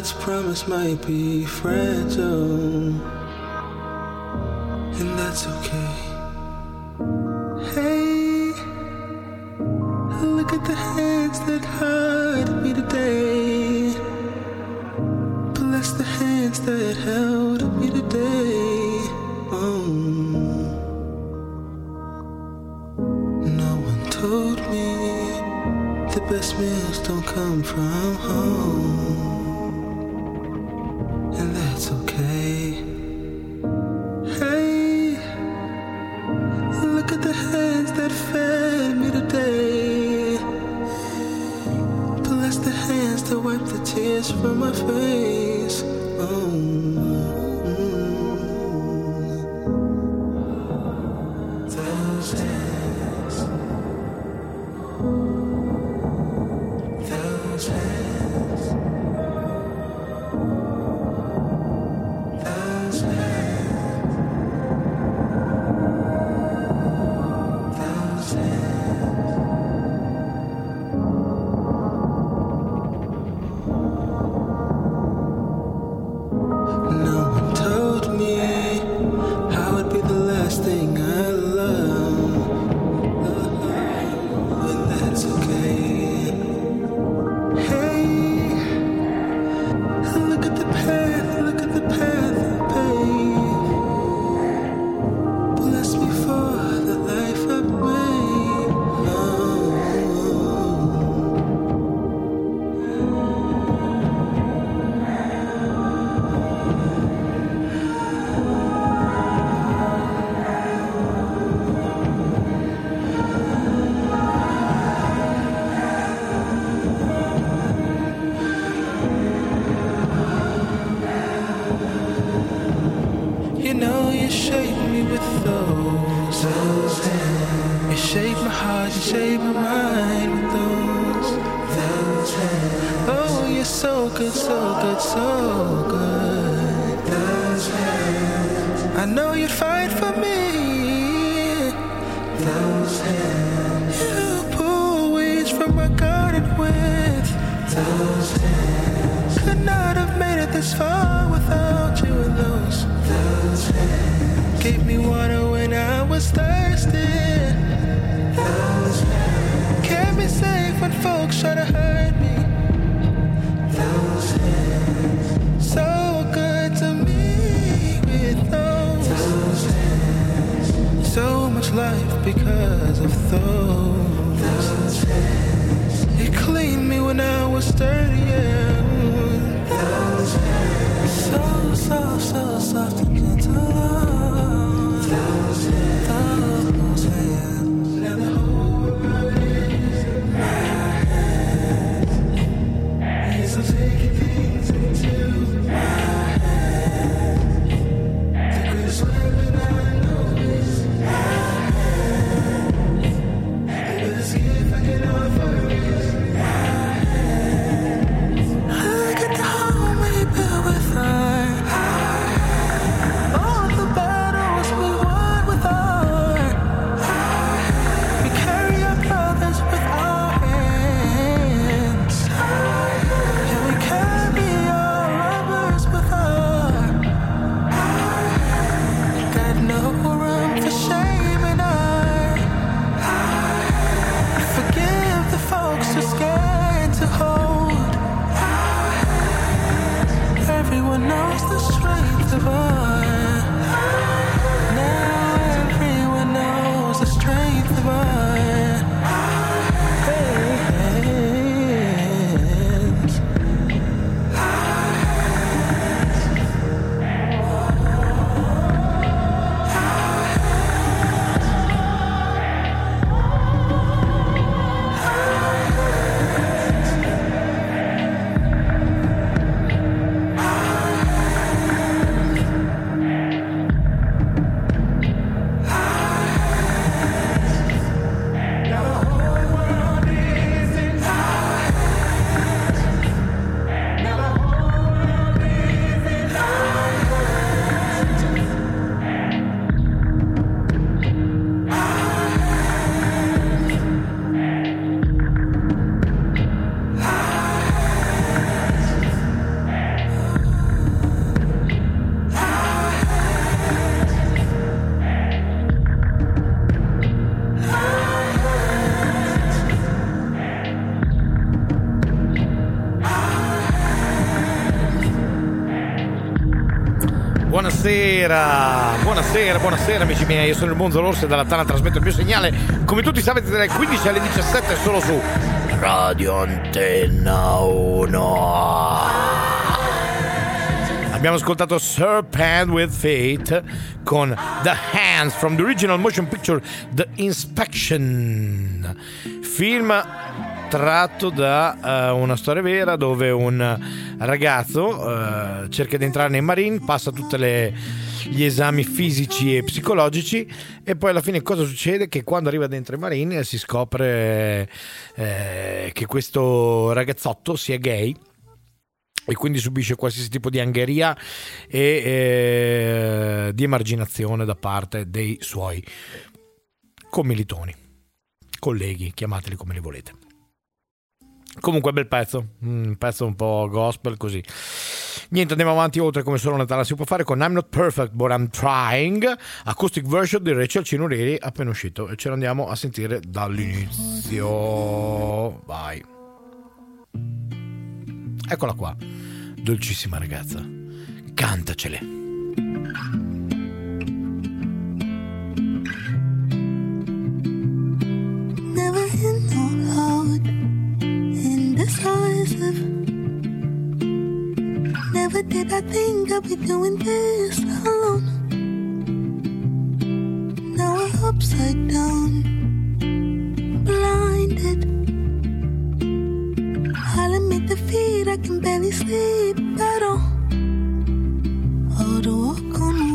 flight's promise might be fragile, know you shape me with those. those hands. You shape my heart, you shape my mind with those. Those hands. Oh, you're so good, so good, so good. Those hands. I know you'd fight for me. Those hands. You pull weeds from my garden with those hands. Could not have made it this far without you and those. Those hands. Gave me water when I was thirsty. Those hands. Kept me safe when folks try to hurt me. Those hands. So good to me with those. Hands. So much life because of those. Hands. You cleaned me when I was dirty. Yeah. Those hands. So, so, so soft and gentle. Buonasera, buonasera, buonasera amici miei, io sono il Monzo L'Orso e dalla Tana trasmetto il mio segnale, come tutti sapete, dalle 15 alle 17 solo su Radio Antenna 1. Abbiamo ascoltato Serpent with Fate con The Hands from the original motion picture The Inspection, film tratto da uh, una storia vera dove un ragazzo uh, cerca di entrare nei Marine, passa tutti gli esami fisici e psicologici e poi alla fine cosa succede? Che quando arriva dentro i Marine si scopre eh, che questo ragazzotto sia gay e quindi subisce qualsiasi tipo di angheria e eh, di emarginazione da parte dei suoi commilitoni, colleghi, chiamateli come li volete. Comunque bel pezzo, un pezzo un po' gospel così. Niente, andiamo avanti oltre come solo Natale si può fare con I'm Not Perfect But I'm Trying, acoustic version di Rachel Cinureri appena uscito e ce l'andiamo a sentire dall'inizio. Vai. Eccola qua, dolcissima ragazza, cantacele. Decisive. Never did I think I'd be doing this alone. Now we're upside down, blinded. I'll admit defeat, I can barely sleep at all. Oh, to walk on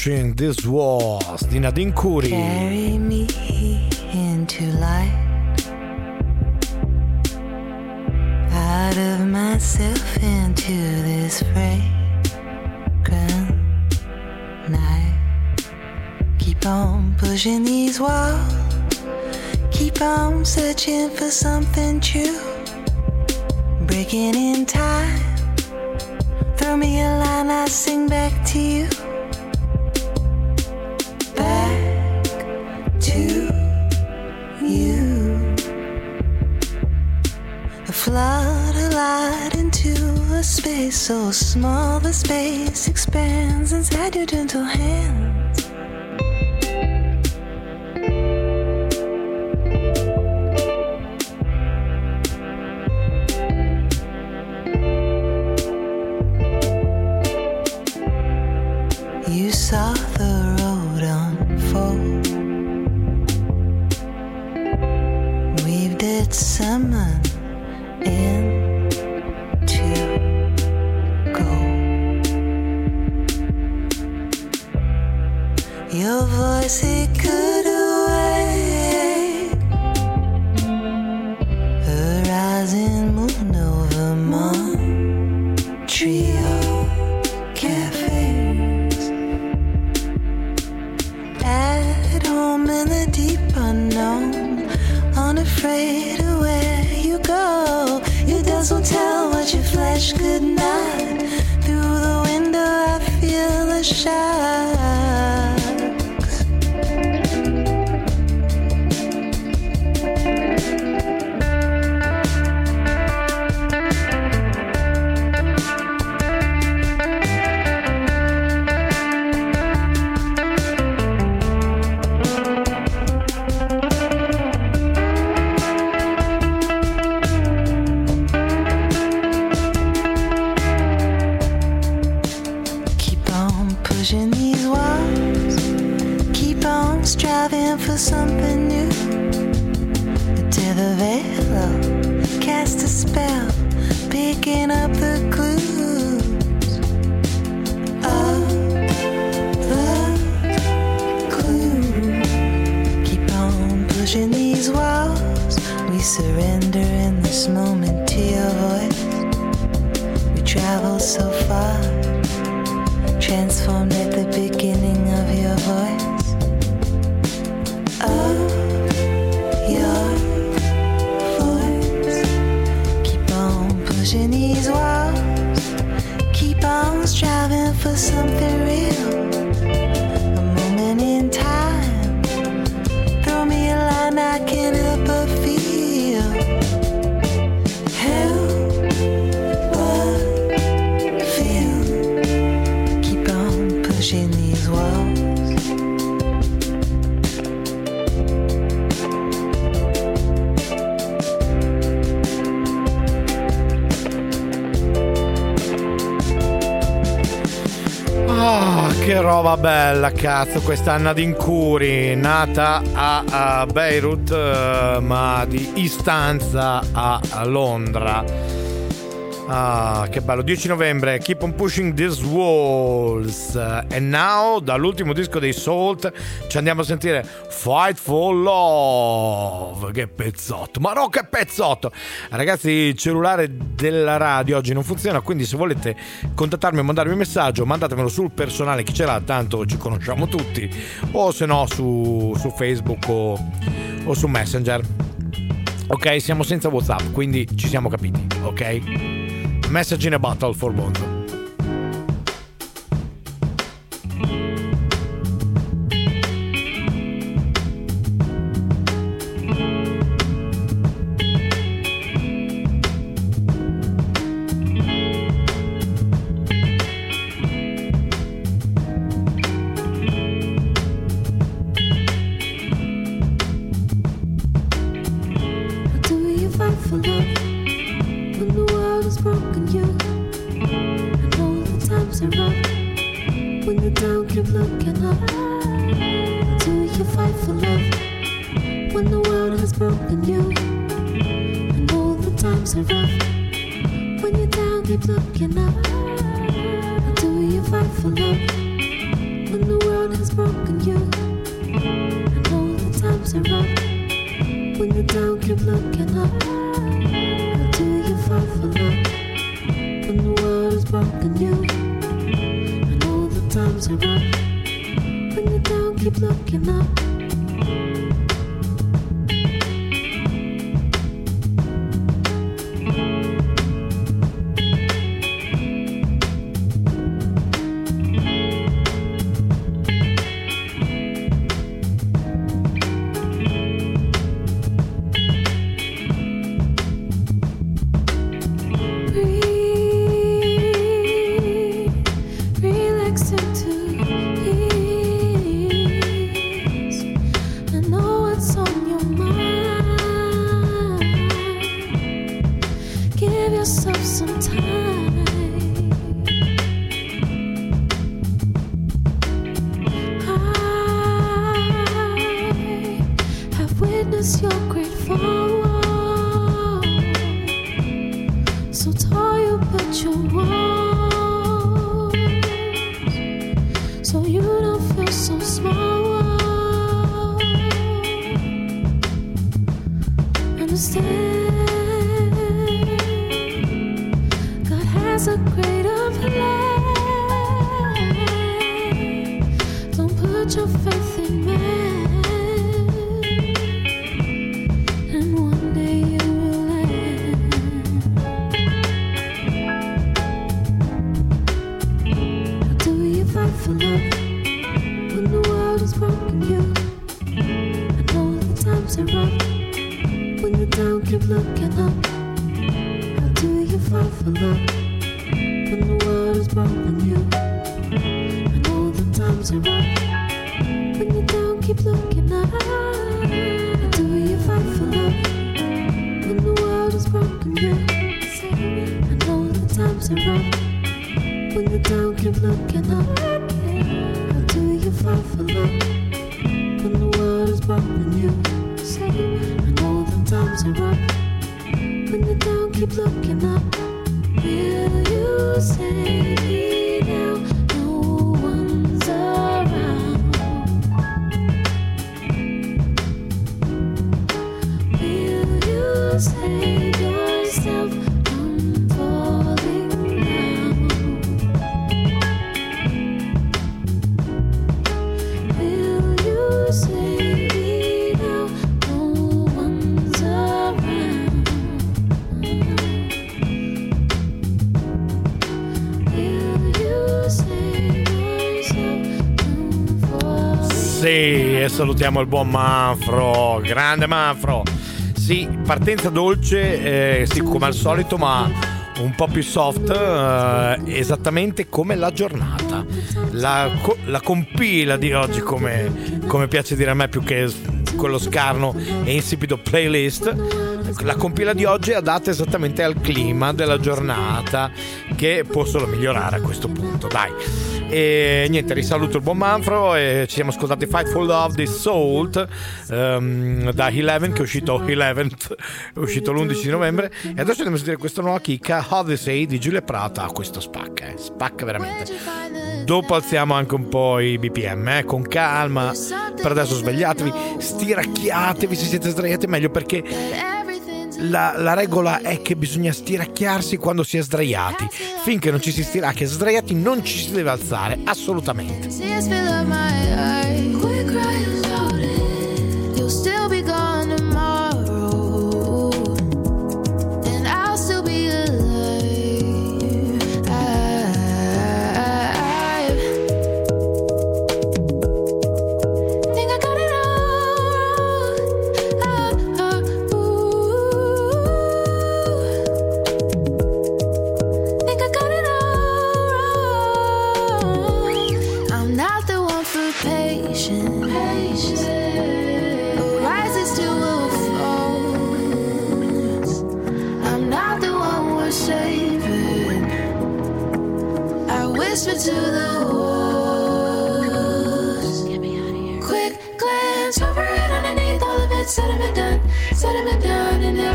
Pushing This Was di Nadine Curi. Carry me into light. Out of myself into this fragrant night. Keep on pushing these walls. Keep on searching for something true. Breaking in time. Throw me a line, I sing back to you. so small the space expands inside your gentle hand. Ah, che roba bella, cazzo, questa Anna D'Incuri, nata a, a Beirut, eh, ma di istanza a, a Londra. Ah, che bello, 10 novembre, Keep on Pushing These Walls. E now, dall'ultimo disco dei Salt, ci andiamo a sentire Fight for Love. Che pezzotto, ma no, che pezzotto! Ragazzi, il cellulare della radio oggi non funziona, quindi se volete contattarmi e mandarmi un messaggio, mandatemelo sul personale, chi ce l'ha, tanto ci conosciamo tutti, o se no su, su Facebook o, o su Messenger. Ok, siamo senza WhatsApp, quindi ci siamo capiti, ok? Message in a Bottle for Bond. For love when the world has broken you? I know the times when down, keep looking up. Do you fight for love when the world has broken you? The times when down, keep looking up. Do you fight for love when the world has broken you? The times when down, keep looking up. Will you save salutiamo il buon Manfro, grande Manfro. Sì, partenza dolce, eh, sì, come al solito, ma un po' più soft, eh, esattamente come la giornata. La, co- la compila di oggi, come, come piace dire a me, più che quello scarno e insipido playlist. La compila di oggi è adatta esattamente al clima della giornata, che può solo migliorare a questo punto. Dai. E niente, risaluto il buon Manfro e ci siamo ascoltati Fight for Love di Salt ehm, da Eleven che è uscito 11 è uscito l'11 di novembre. E adesso andiamo a sentire questa nuova chicca Odyssey di Giulia Prata questo spacca, eh, spacca veramente. Dopo alziamo anche un po' i BPM eh, con calma. Per adesso svegliatevi stiracchiatevi se siete sdraiati meglio perché la, la regola è che bisogna stiracchiarsi quando si è sdraiati. Finché non ci si stiracchia sdraiati non ci si deve alzare, assolutamente.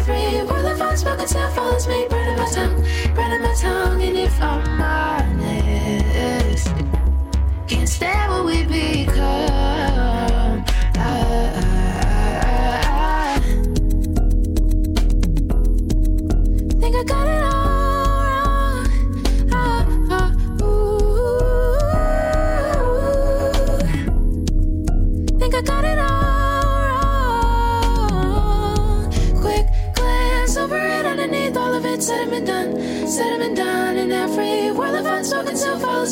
Every word that falls spoken sound follows me. Burning my tongue, burning my tongue. And if I'm honest, can't stand what we become.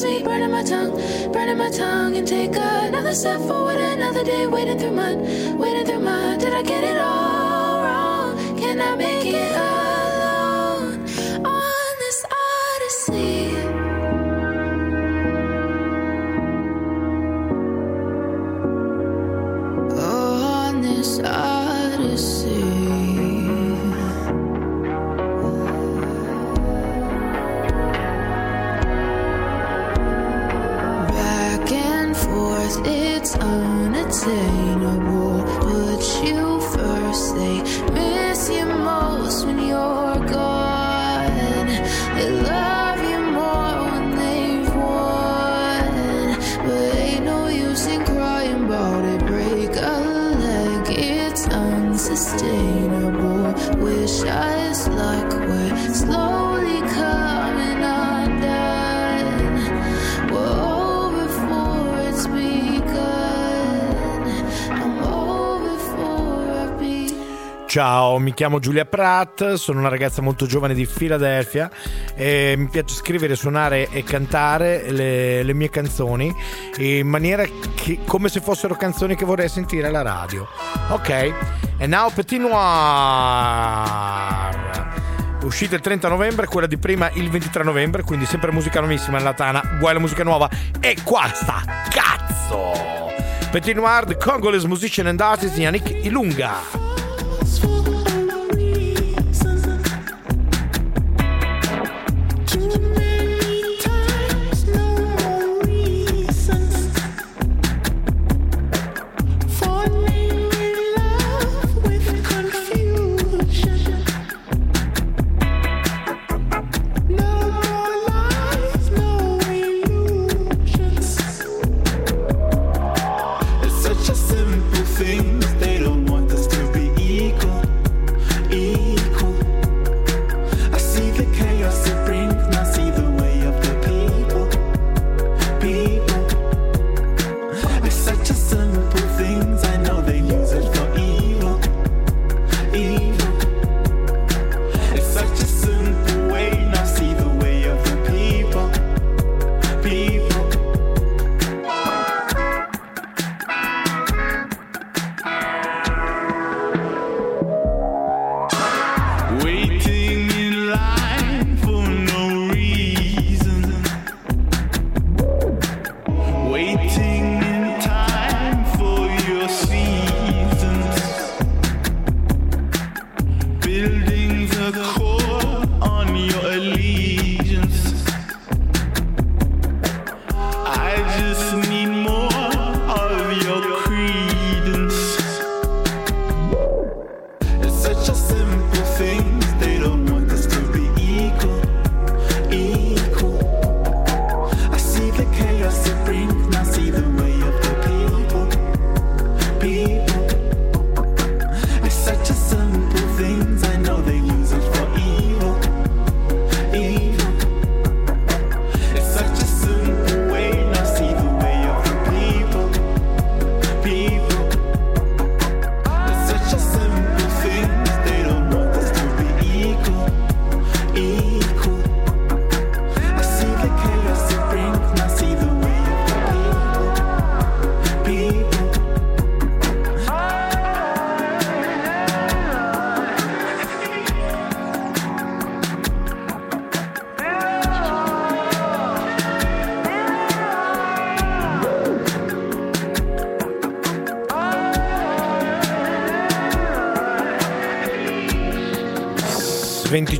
Burning my tongue, burning my tongue. And take another step forward, another day. waiting through mud, waiting through mud. Did I get it all wrong? Can I make it alone Ciao, mi chiamo Giulia Pratt, sono una ragazza molto giovane di Filadelfia e mi piace scrivere, suonare e cantare le, le mie canzoni in maniera che, come se fossero canzoni che vorrei sentire alla radio. Ok, e now Petit Noir uscita il 30 novembre, quella di prima il 23 novembre, quindi sempre musica nuovissima tana, vuoi la musica nuova. E qua sta, cazzo! Petit Noir, The Congolese Musician and Artist Yannick Ilunga.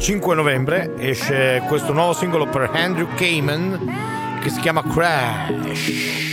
5 novembre esce questo nuovo singolo per Andrew Kamen che si chiama Crash.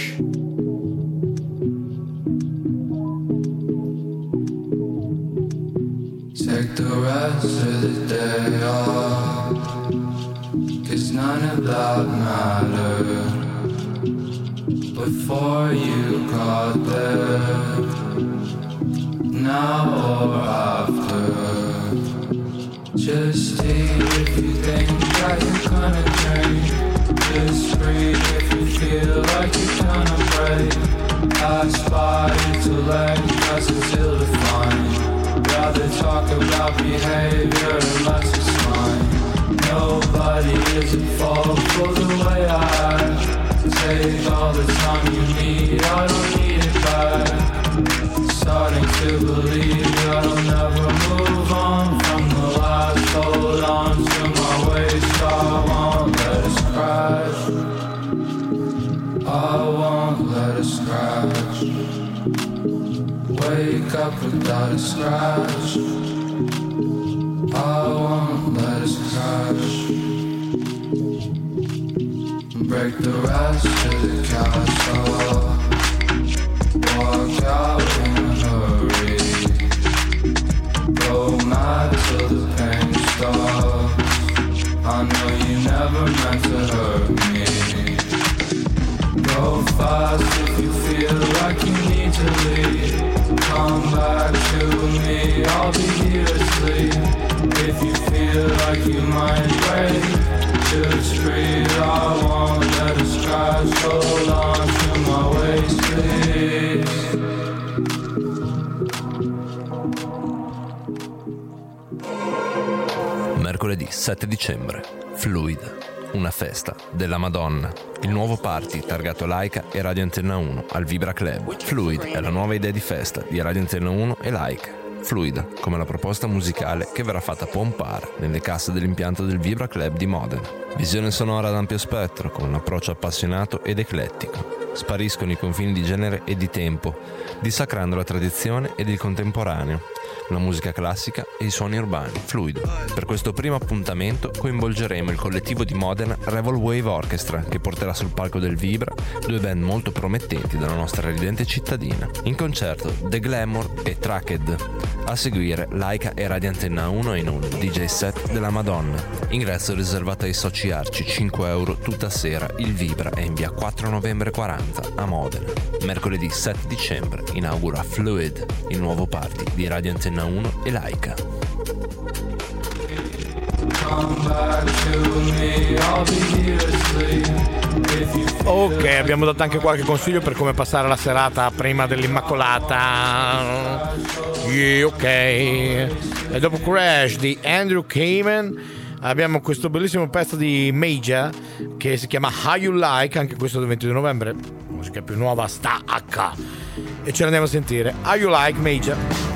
Della Madonna. Il nuovo party targato Laika e Radio Antenna 1 al Vibra Club. Fluid è la nuova idea di festa di Radio Antenna 1 e Laika. Fluida, come la proposta musicale che verrà fatta pompare nelle casse dell'impianto del Vibra Club di Modena. Visione sonora ad ampio spettro, con un approccio appassionato ed eclettico. Spariscono i confini di genere e di tempo, dissacrando la tradizione ed il contemporaneo, la musica classica e i suoni urbani, fluido. Per questo primo appuntamento coinvolgeremo il collettivo di Modena Revol Wave Orchestra, che porterà sul palco del Vibra due band molto promettenti della nostra ridente cittadina. In concerto The Glamour e Tracked. A seguire Laika e Radio Antenna 1 in un DJ set della Madonna. Ingresso riservato ai soci arci 5 euro tutta sera. Il Vibra è in via 4 novembre 40 a Modena. Mercoledì 7 dicembre inaugura Fluid, il nuovo party di Radio Antenna 1 e Laika. Ok, abbiamo dato anche qualche consiglio per come passare la serata prima dell'Immacolata. Yeah, ok. E dopo Crash di Andrew Kamen abbiamo questo bellissimo pezzo di Major che si chiama How You Like, anche questo del 22 novembre. Musica più nuova sta H. E ce l'andiamo a sentire. How You Like Major.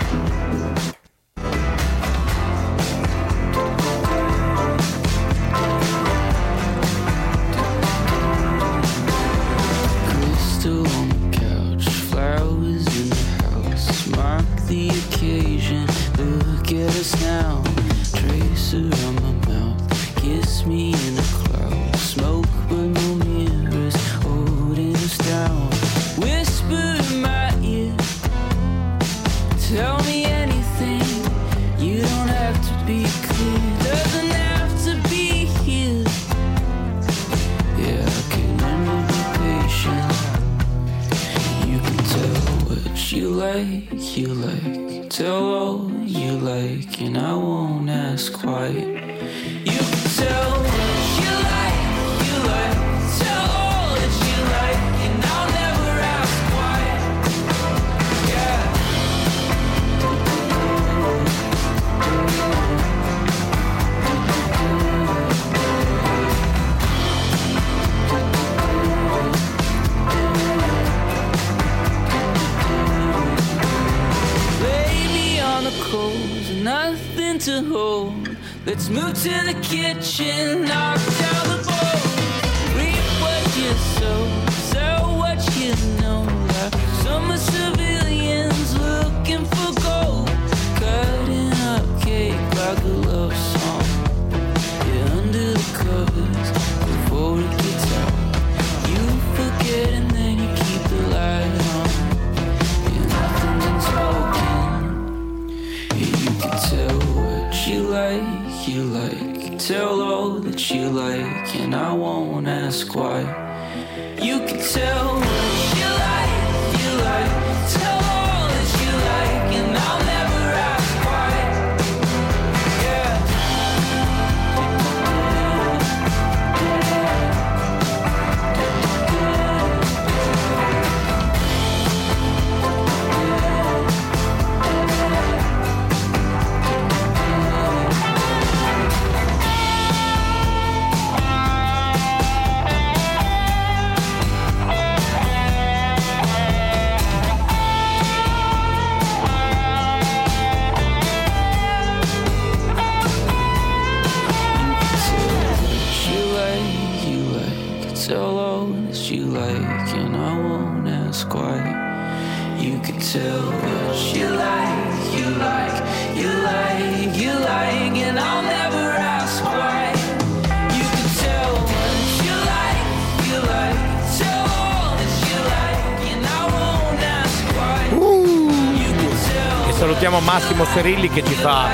Serilli che ci fa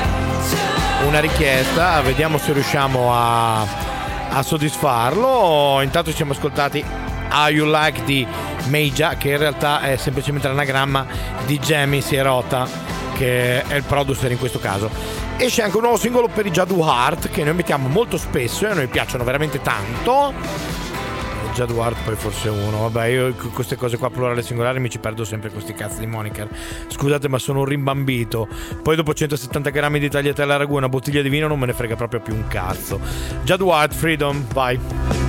una richiesta, vediamo se riusciamo a, a soddisfarlo. Intanto ci siamo ascoltati How You Like di Meija, che in realtà è semplicemente l'anagramma di Jamie Sierota, che è il producer in questo caso. esce anche un nuovo singolo per i Jadu Heart che noi mettiamo molto spesso e a noi piacciono veramente tanto. Jadu Heart poi forse uno, vabbè io queste cose qua plurale singolare mi ci perdo sempre questi cazzi di moniker. Scusate ma sono un rimbambito. Poi dopo 170 grammi di tagliatella ragù e una bottiglia di vino non me ne frega proprio più un cazzo. Jadu Heart, Freedom, vai.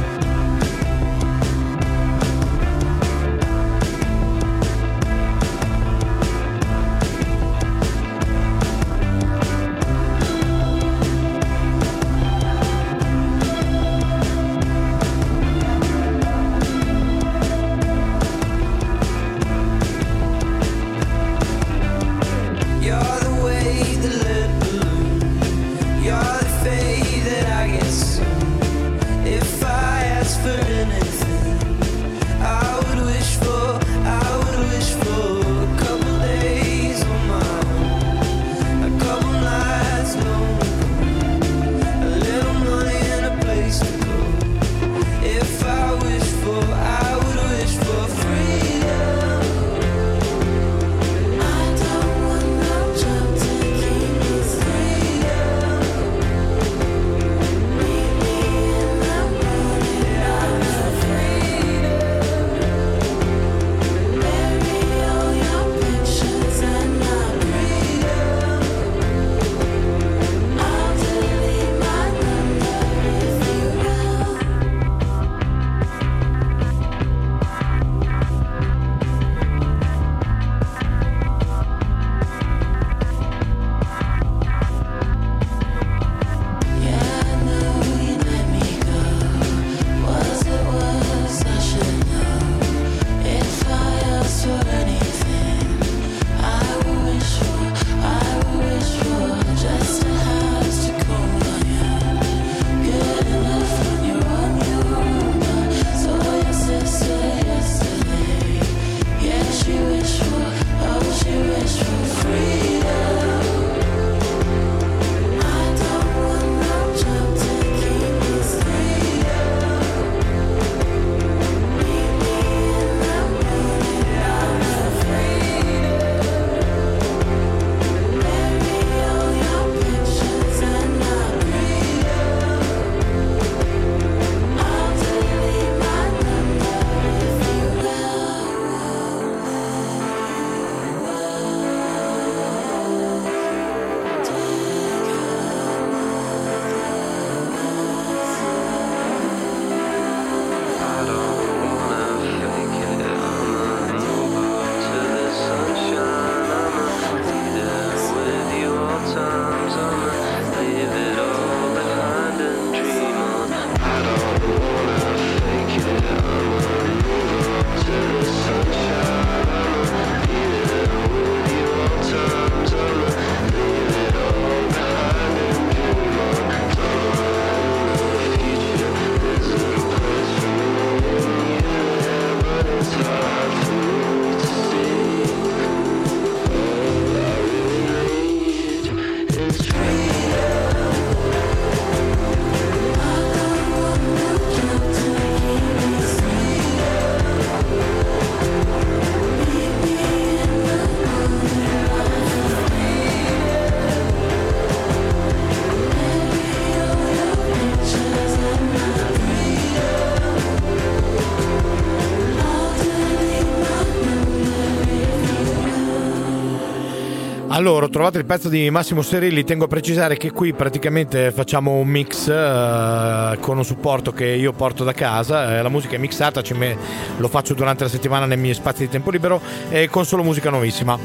Allora, trovate il pezzo di Massimo Serilli, tengo a precisare che qui praticamente facciamo un mix eh, con un supporto che io porto da casa, eh, la musica è mixata, me- lo faccio durante la settimana nei miei spazi di tempo libero e con solo musica nuovissima.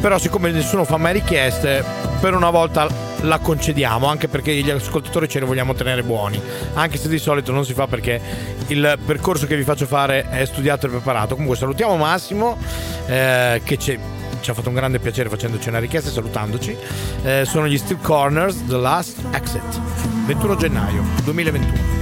Però siccome nessuno fa mai richieste, per una volta la concediamo, anche perché gli ascoltatori ce ne vogliamo tenere buoni, anche se di solito non si fa perché il percorso che vi faccio fare è studiato e preparato. Comunque salutiamo Massimo eh, che ci, ci ha fatto un grande piacere facendoci una richiesta e salutandoci. Eh, sono gli Steel Corners, The Last Exit, 21 gennaio 2021.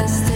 The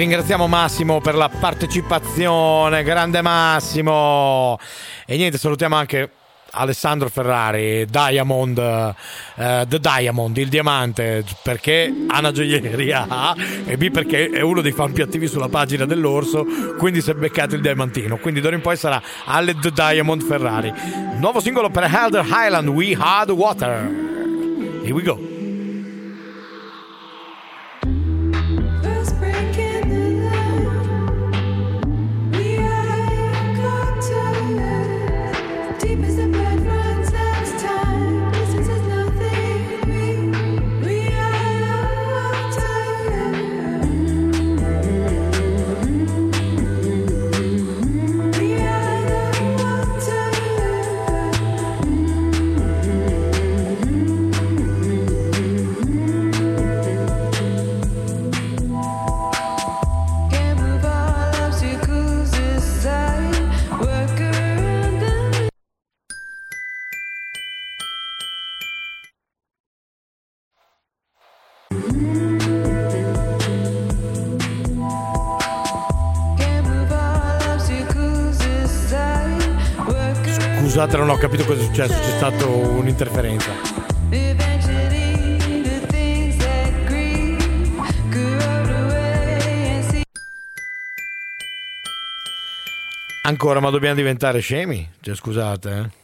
ringraziamo Massimo per la partecipazione, grande Massimo. E niente, salutiamo anche Alessandro Ferrari, Diamond, eh, The Diamond, il diamante, perché ha una gioielleria A e B perché è uno dei fan più attivi sulla pagina dell'orso, quindi si è beccato il diamantino. Quindi d'ora in poi sarà Ale The Diamond Ferrari. Nuovo singolo per Elder Highland, We Had Water. Here we go. Capito cosa è successo, c'è stata un'interferenza. Ancora, ma dobbiamo diventare scemi? Cioè, scusate, eh.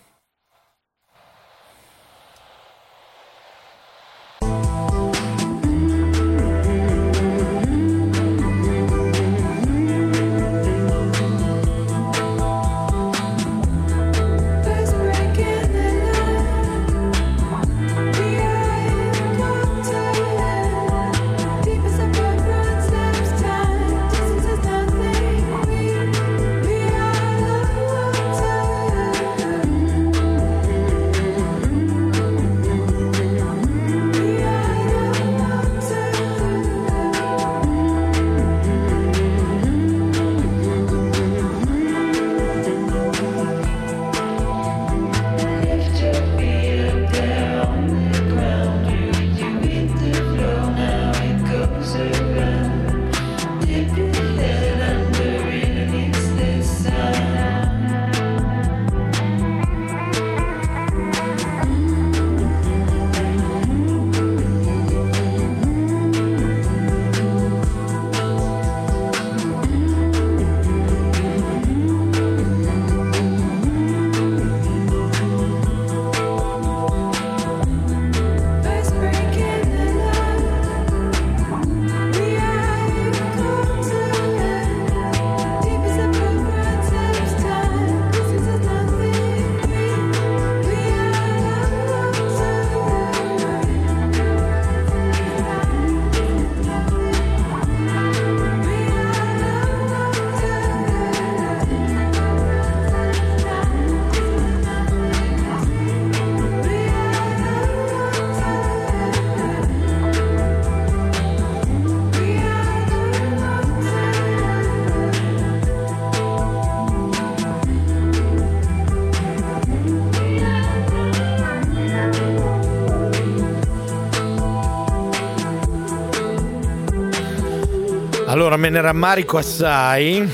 Allora, me ne rammarico assai.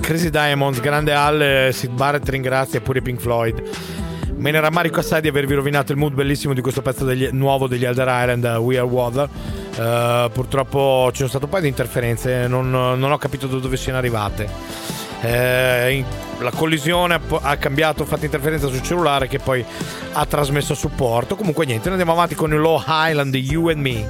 Crazy Diamonds, grande Al, Sid Barrett ringrazia pure Pink Floyd. Me ne rammarico assai di avervi rovinato il mood bellissimo di questo pezzo degli- nuovo degli Elder Island, uh, We Are Water. Uh, purtroppo ci sono state un paio di interferenze, non, non ho capito da dove siano arrivate. Eh, in- la collisione ha, cambiato, ha fatto interferenza sul cellulare che poi ha trasmesso supporto. Comunque niente, andiamo avanti con il Low Highland di You and Me.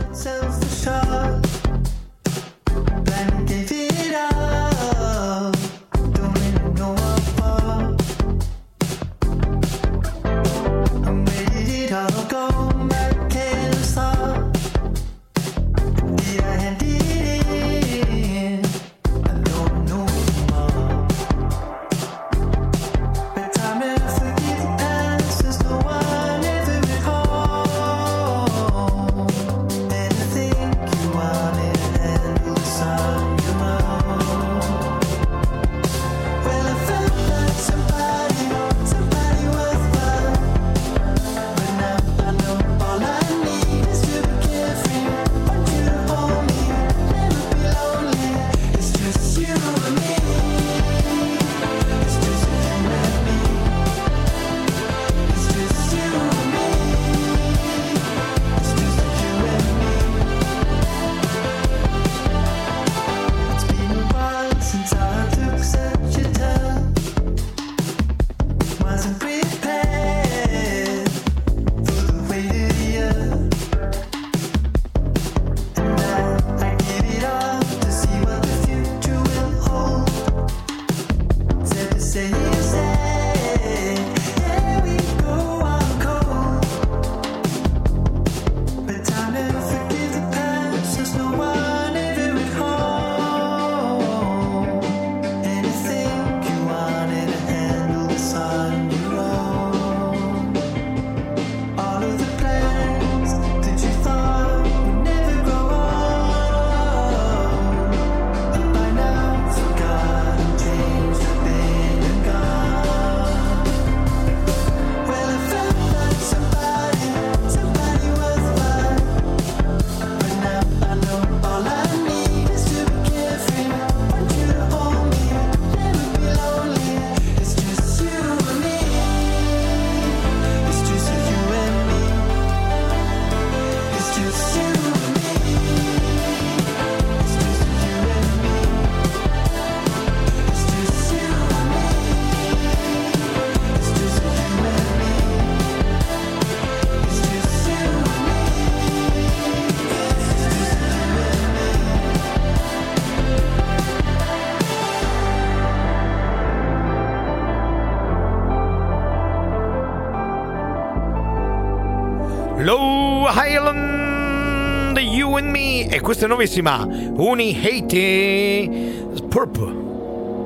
Ecco, 19esima Uni Haiti Purple.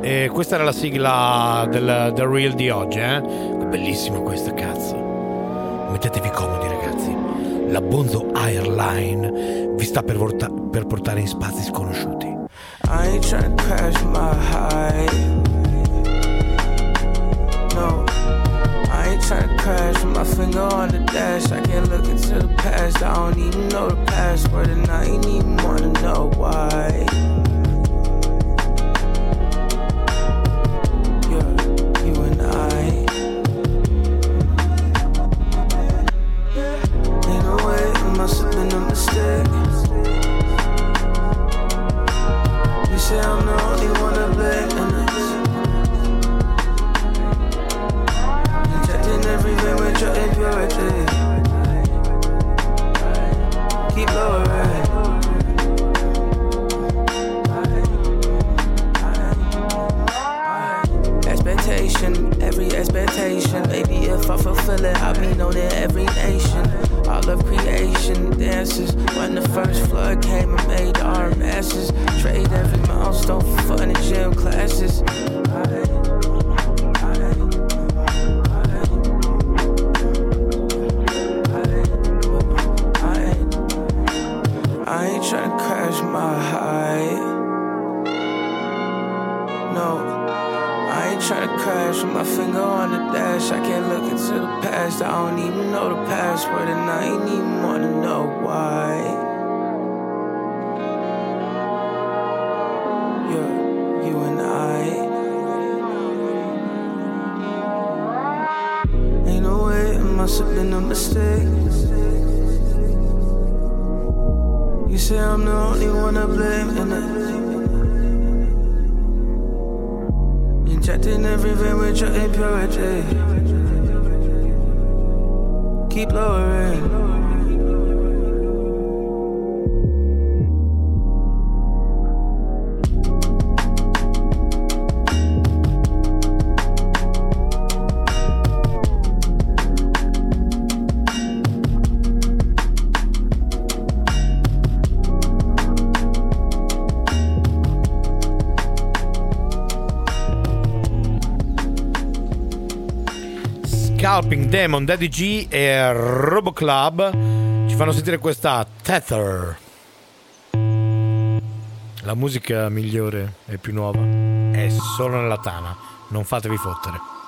E questa era la sigla del, del Real di oggi, eh? Bellissimo questo cazzo. Mettetevi comodi, ragazzi. La Bonzo Airline vi sta per, vorta- per portare in spazi sconosciuti. I ain't trying to pass my high. With my finger on the dash. I can't look into the past. I don't even know the password, and I ain't even wanna know why. Demon, Daddy G e Robo Club ci fanno sentire questa Tether. La musica migliore e più nuova è solo nella Tana, non fatevi fottere.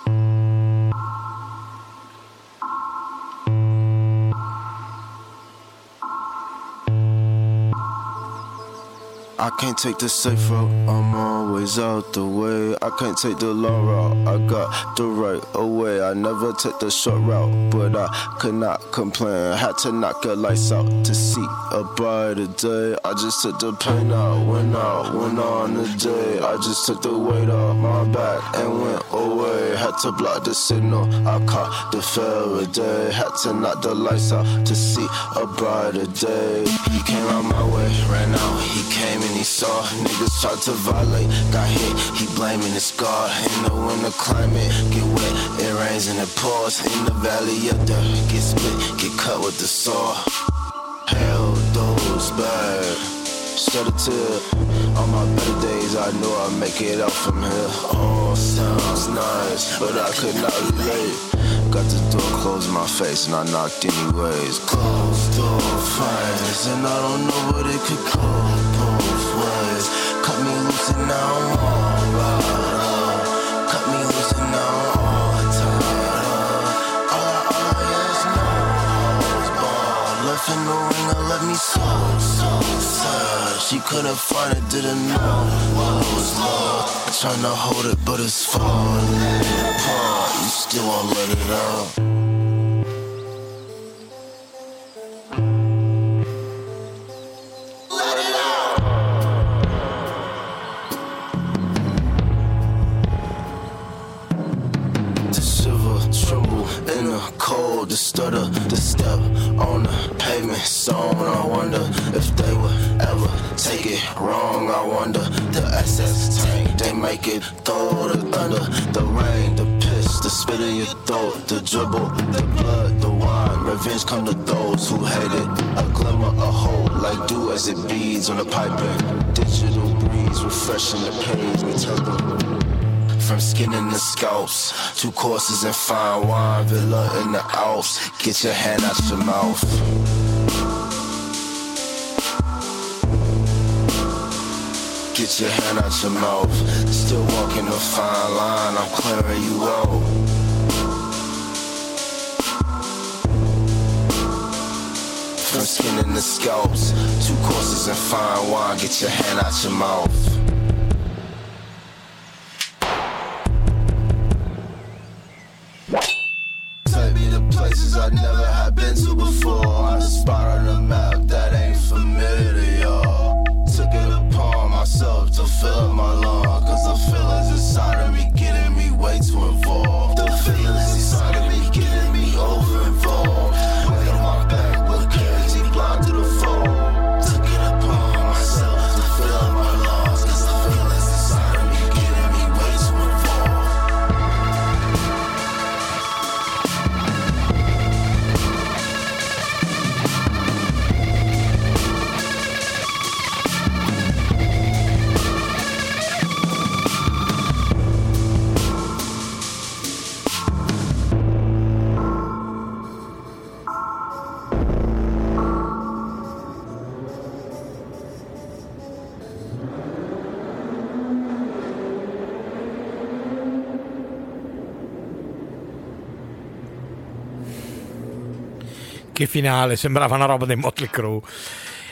I can't take the safe route, I'm always out the way. I can't take the long route, I got the right away. I never take the short route, but I could not complain. Had to knock your lights out to see a brighter day. I just took the pain out, went out, went on the day. I just took the weight off my back and went away. Had to block the signal, I caught the Faraday. Had to knock the lights out to see a brighter day. He came out my way, ran out, he came and he saw niggas tried to violate. Got hit, he blaming his scar. In the winter climate, get wet, it rains and it pours. In the valley of dirt, get split, get cut with the saw. Hell, those bad. Shed a tear. On my better days, I know I'd make it out from here. All sounds nice, but I could not relate. Got the door closed in my face and I knocked anyways. Closed door fights, and I don't know what it could go both. Cut me loose and now I'm all right. Cut me loose and now I'm all tied. All I, all I ask now is ball. Left in the ring, I let me so, so sad. She couldn't find it, didn't know what was love. Trying to hold it, but it's falling apart. You still won't let it out. To stutter, to step on the pavement. Song, I wonder if they would ever take it wrong. I wonder the SS tank, they make it throw the thunder, the rain, the piss, the spit in your throat, the dribble, the blood, the wine. Revenge come to those who hate it. A glimmer, a hope, like dew as it beads on the piping. Digital breeze, refreshing the page, we turn them from skinning the scalps, two courses and fine wine, villa in the Alps. Get your hand out your mouth. Get your hand out your mouth. Still walking a fine line, I'm clearing you out. From skinning the scalps, two courses and fine wine. Get your hand out your mouth. Spot on the map Che finale, sembrava una roba dei Motley Crue.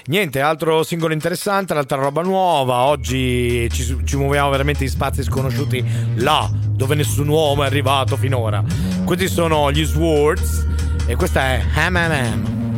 Niente, altro singolo interessante, l'altra roba nuova. Oggi ci, ci muoviamo veramente in spazi sconosciuti là dove nessun uomo è arrivato finora. Questi sono gli Swords e questa è Ham Ham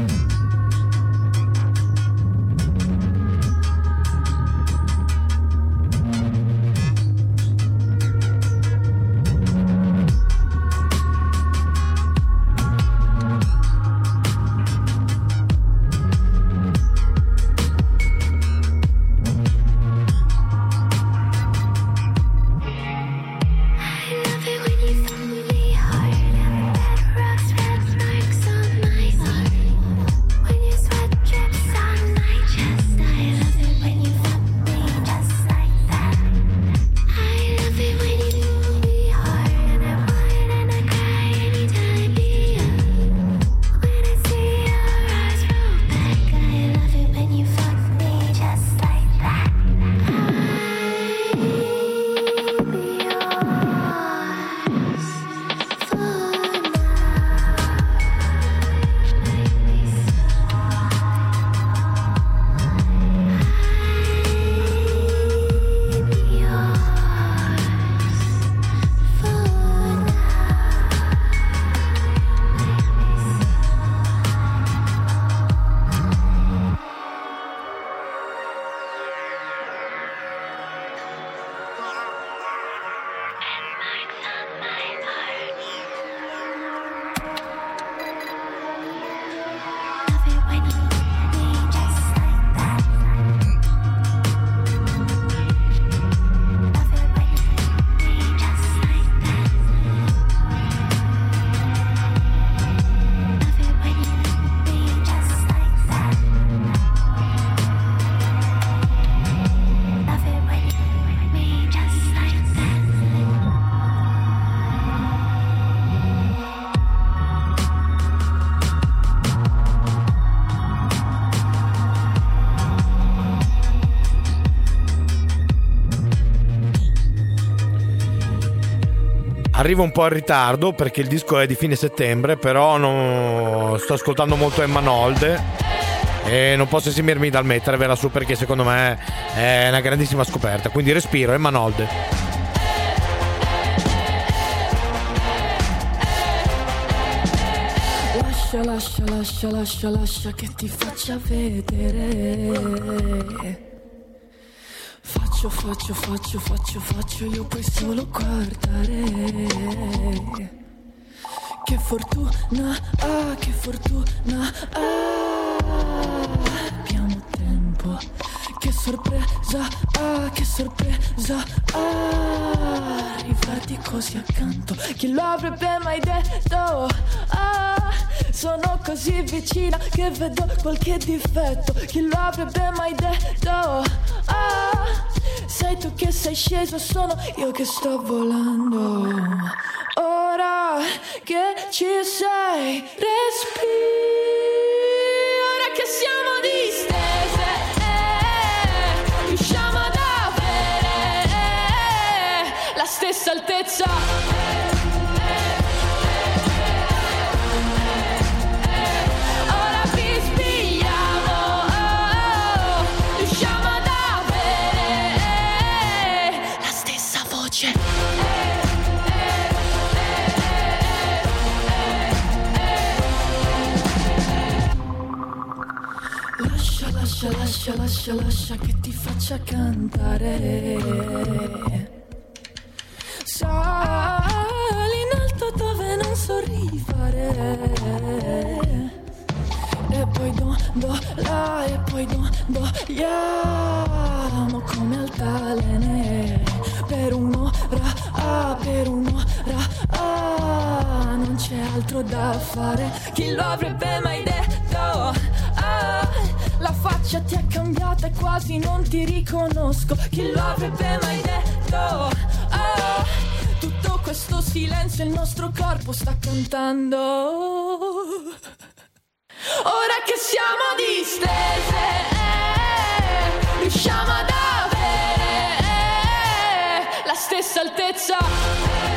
Arrivo un po' in ritardo perché il disco è di fine settembre, però non- sto ascoltando molto Emma Nolde e non posso esimermi dal mettervela su perché secondo me è una grandissima scoperta. Quindi respiro, Emma Nolde. Lascia, lascia, lascia, lascia, lascia che ti faccia vedere. Faccio, faccio, faccio, faccio, faccio, io puoi solo guardare. Che fortuna, ah, che fortuna, ah. Che sorpresa, ah, che sorpresa, ah, arrivati così accanto. Chi lo avrebbe mai detto? Ah, sono così vicina che vedo qualche difetto. Chi lo avrebbe mai detto? Ah, sei tu che sei sceso, sono io che sto volando. Ora che ci sei, respira. Altezza. Ora vi spigliamo, oh, riusciamo ad avere la stessa voce. Lascia, lascia, lascia, lascia, lascia che ti faccia cantare. Dove non so arrivare. E poi do, do, là, e poi do, do, liamo come altalene. Per un'ora, ah, per un'ora, ah, non c'è altro da fare. Chi lo avrebbe mai detto? Ah, la faccia ti è cambiata e quasi non ti riconosco. Chi lo avrebbe mai detto? Questo silenzio il nostro corpo sta cantando. Ora che siamo distese, eh, riusciamo ad avere eh, la stessa altezza.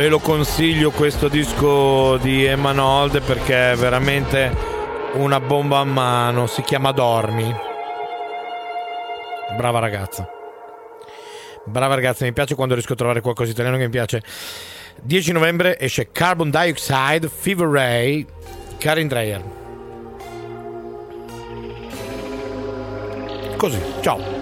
ve lo consiglio questo disco di Emmanold perché è veramente una bomba a mano. Si chiama Dormi. Brava ragazza. Brava ragazza, mi piace quando riesco a trovare qualcosa di italiano che mi piace. 10 novembre esce Carbon Dioxide, Fever Ray, Karin Dreyer. Così, ciao.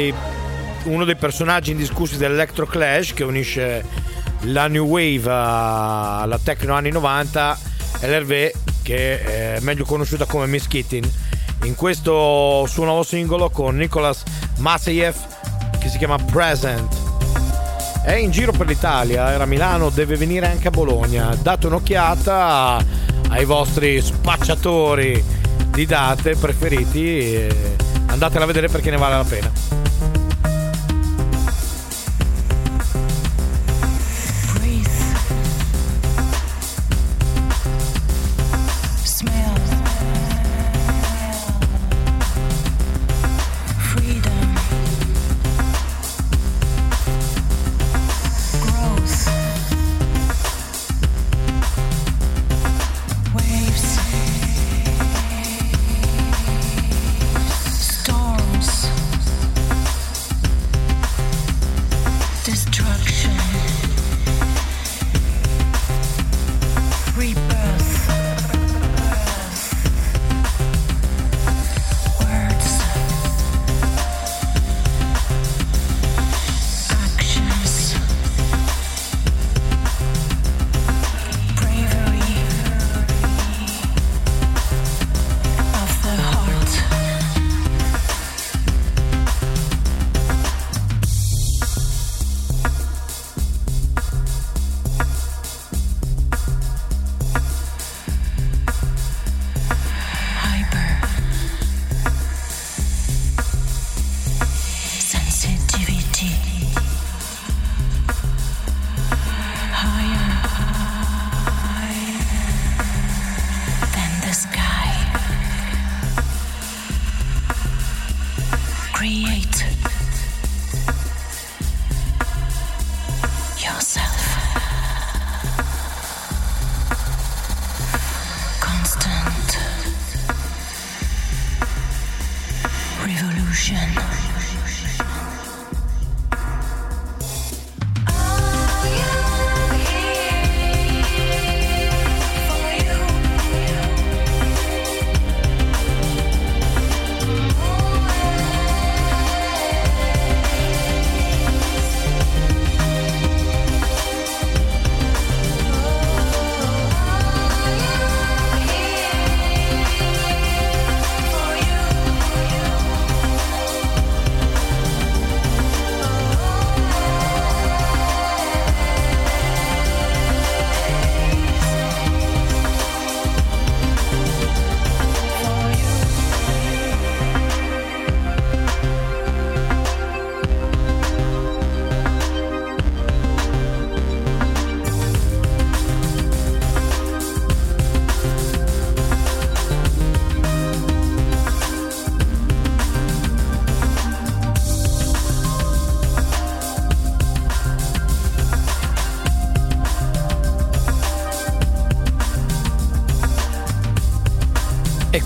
dei, uno dei personaggi indiscussi dell'Electro Clash che unisce la New Wave alla Tecno anni 90 è l'Hervé che è meglio conosciuta come Miss Kittin. In questo suo nuovo singolo con Nicolas Maseyev che si chiama Present. È in giro per l'Italia, era a Milano, deve venire anche a Bologna. Date un'occhiata ai vostri spacciatori di date preferiti. e Andatela a vedere perché ne vale la pena.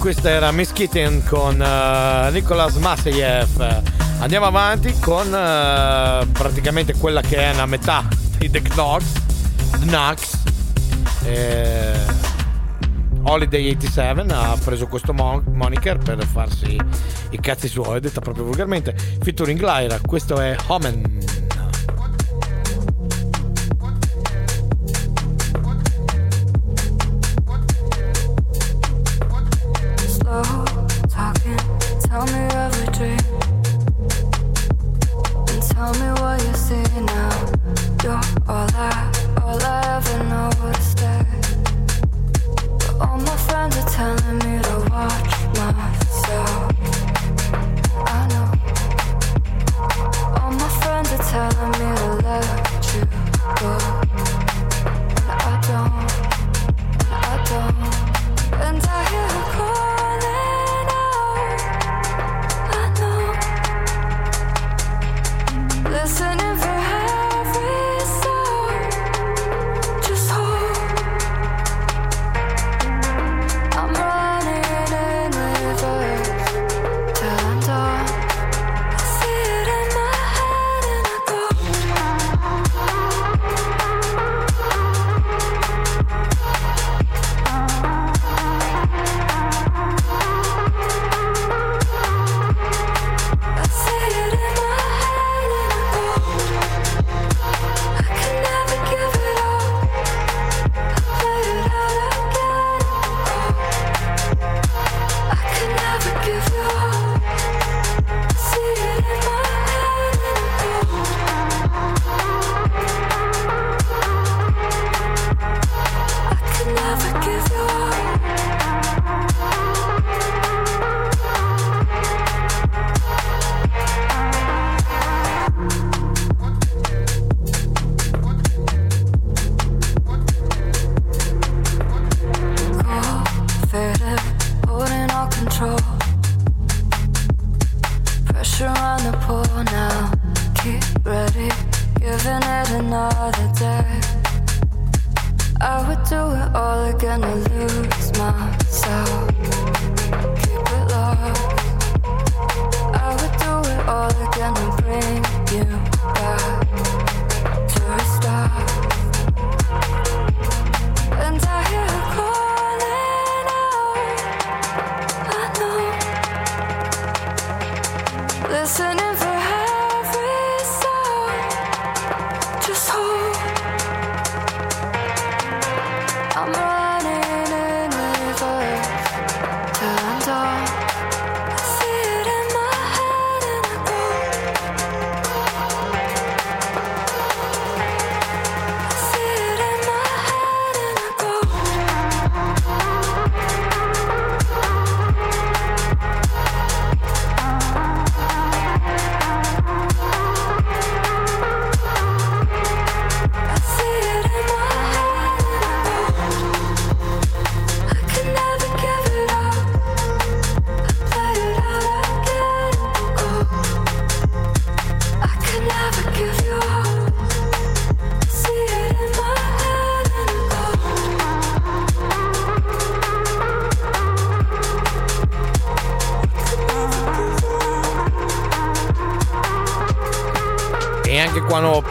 Questa era Miss Kitten con eh, Nicolas Maseyev. Andiamo avanti con eh, praticamente quella che è una metà di The Knox. The Knox. Eh, Holiday 87 ha preso questo mon- moniker per farsi i cazzi suoi, detta proprio vulgarmente. Featuring Lyra, questo è Homen.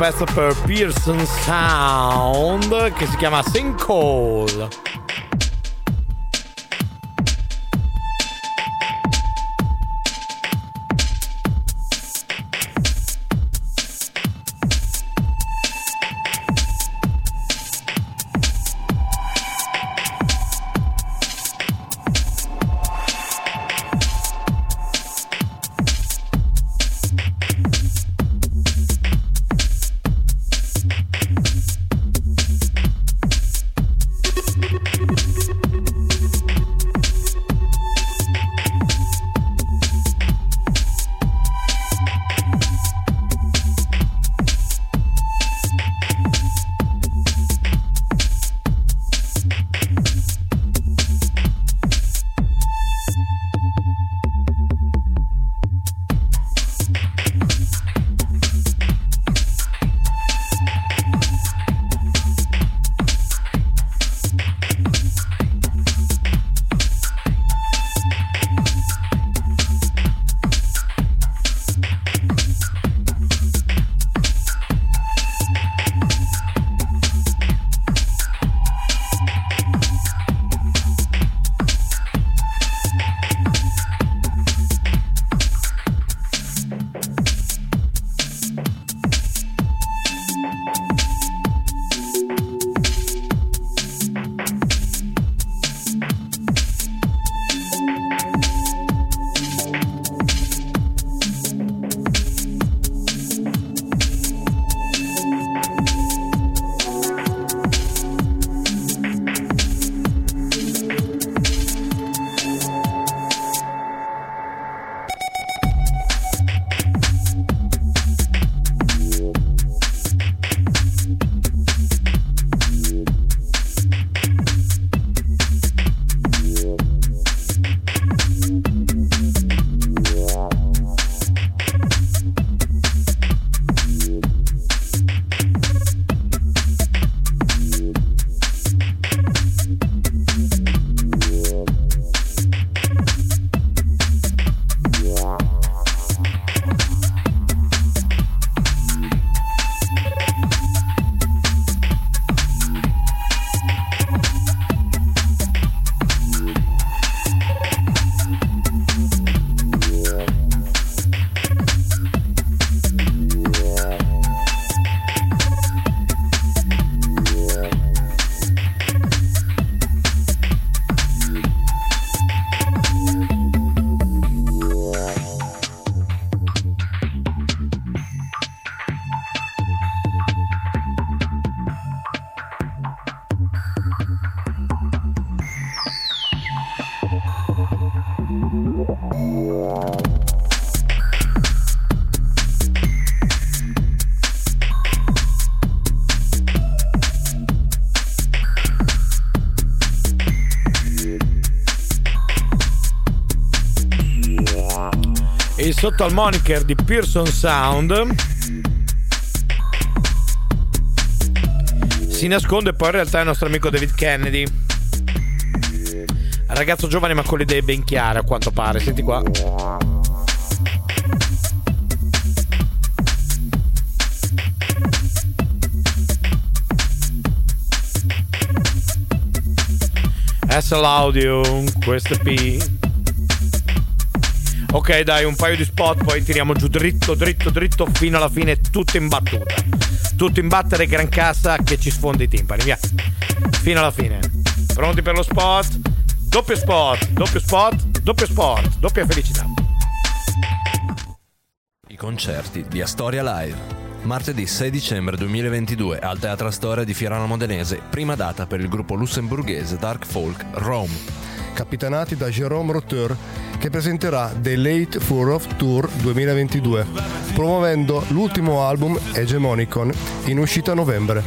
Pezzo per Pearson Sound che si chiama Sinkhole. Sotto al moniker di Pearson Sound si nasconde poi in realtà il nostro amico David Kennedy. Ragazzo giovane ma con le idee ben chiare a quanto pare. Senti qua. SL Audio, questo è P. Ok, dai, un paio di spot, poi tiriamo giù dritto, dritto, dritto fino alla fine, tutto in battuta. Tutto in battere, gran cassa che ci sfonda i timpani, via. Fino alla fine. Pronti per lo spot? Doppio spot, doppio spot, doppio spot, doppia felicità. I concerti di Astoria Live. Martedì 6 dicembre 2022 al Teatro Astoria di Fiorano Modenese, prima data per il gruppo lussemburghese Dark Folk Rome. capitanati da Jérôme Roteur, che presenterà The Late Furrow Tour 2022, promuovendo l'ultimo album Hegemonicon in uscita a novembre.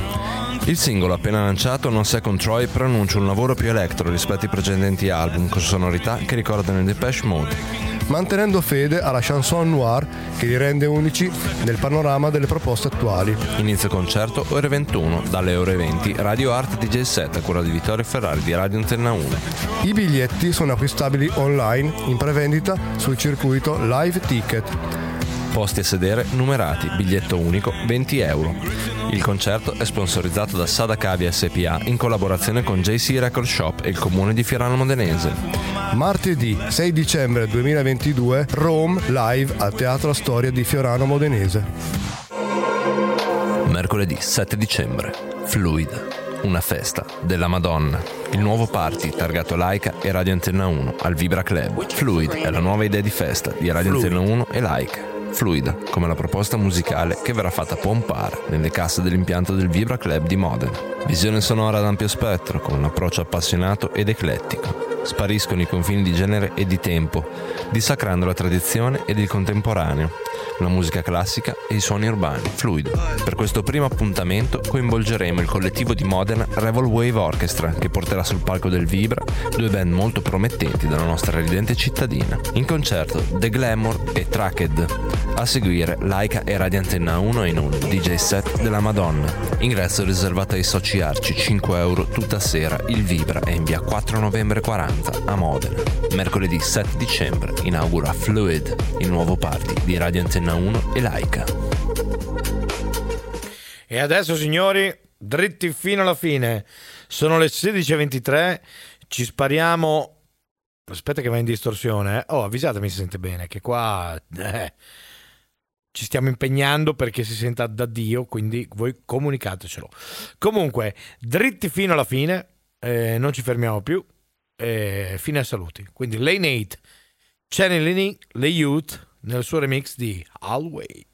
Il singolo appena lanciato, Non Second Troy, preannuncia un lavoro più elettro rispetto ai precedenti album, con sonorità che ricordano il Depeche Mode. Mantenendo fede alla chanson noir che li rende unici nel panorama delle proposte attuali. Inizio concerto ore 21, dalle ore 20, Radio Art DJ 7 a cura di Vittorio Ferrari di Radio Antenna 1. I biglietti sono acquistabili online in prevendita sul circuito Live Ticket. Posti a sedere numerati, biglietto unico 20 euro. Il concerto è sponsorizzato da Sada Cavia SPA in collaborazione con JC Record Shop e il comune di Fiorano Modenese. Martedì 6 dicembre 2022 Rome live al Teatro Storia di Fiorano Modenese. Mercoledì 7 dicembre, Fluid. Una festa della Madonna. Il nuovo party targato Laika e Radio Antenna 1 al Vibra Club. Fluid è la nuova idea di festa di Radio Antenna 1 e Laika. Fluida, come la proposta musicale che verrà fatta pompare nelle casse dell'impianto del Vibra Club di Modena. Visione sonora ad ampio spettro, con un approccio appassionato ed eclettico. Spariscono i confini di genere e di tempo, dissacrando la tradizione ed il contemporaneo, la musica classica e i suoni urbani, fluido. Per questo primo appuntamento coinvolgeremo il collettivo di Modena Revol Wave Orchestra, che porterà sul palco del Vibra due band molto promettenti della nostra ridente cittadina. In concerto The Glamour e Tracked. A seguire Laika e Radio Antenna 1 in un DJ set della Madonna. Ingresso riservato ai soci arci 5 euro tutta sera. Il Vibra è in via 4 novembre 40 a Modena. Mercoledì 7 dicembre inaugura Fluid, il nuovo party di Radio Antenna 1 e Laika. E adesso, signori, dritti fino alla fine. Sono le 16.23. Ci spariamo. Aspetta, che va in distorsione. eh. Oh, avvisatemi se sente bene. Che qua eh, ci stiamo impegnando perché si senta da Dio. Quindi voi comunicatecelo. Comunque, dritti fino alla fine. eh, non ci fermiamo più. eh, fine a saluti. Quindi, Lane 8, channeling le Youth nel suo remix di I'll Wait.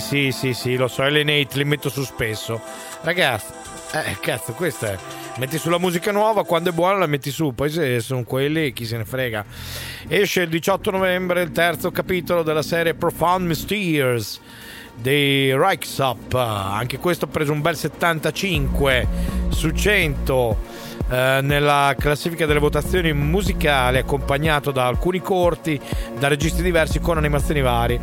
Sì, sì, sì, lo so, Elenate li metto su spesso. Ragazzi, eh, cazzo, questa è. Metti sulla musica nuova, quando è buona la metti su, poi se sono quelli chi se ne frega. Esce il 18 novembre il terzo capitolo della serie Profound Mysterious dei Rikesop. Anche questo ha preso un bel 75 su 100 eh, nella classifica delle votazioni musicali, accompagnato da alcuni corti, da registi diversi con animazioni varie.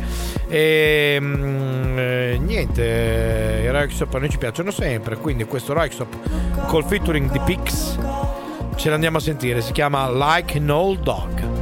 E mm, eh, niente, eh, i Rikesop a noi ci piacciono sempre, quindi questo Rikesop col featuring di Pix ce l'andiamo a sentire, si chiama Like an Old Dog.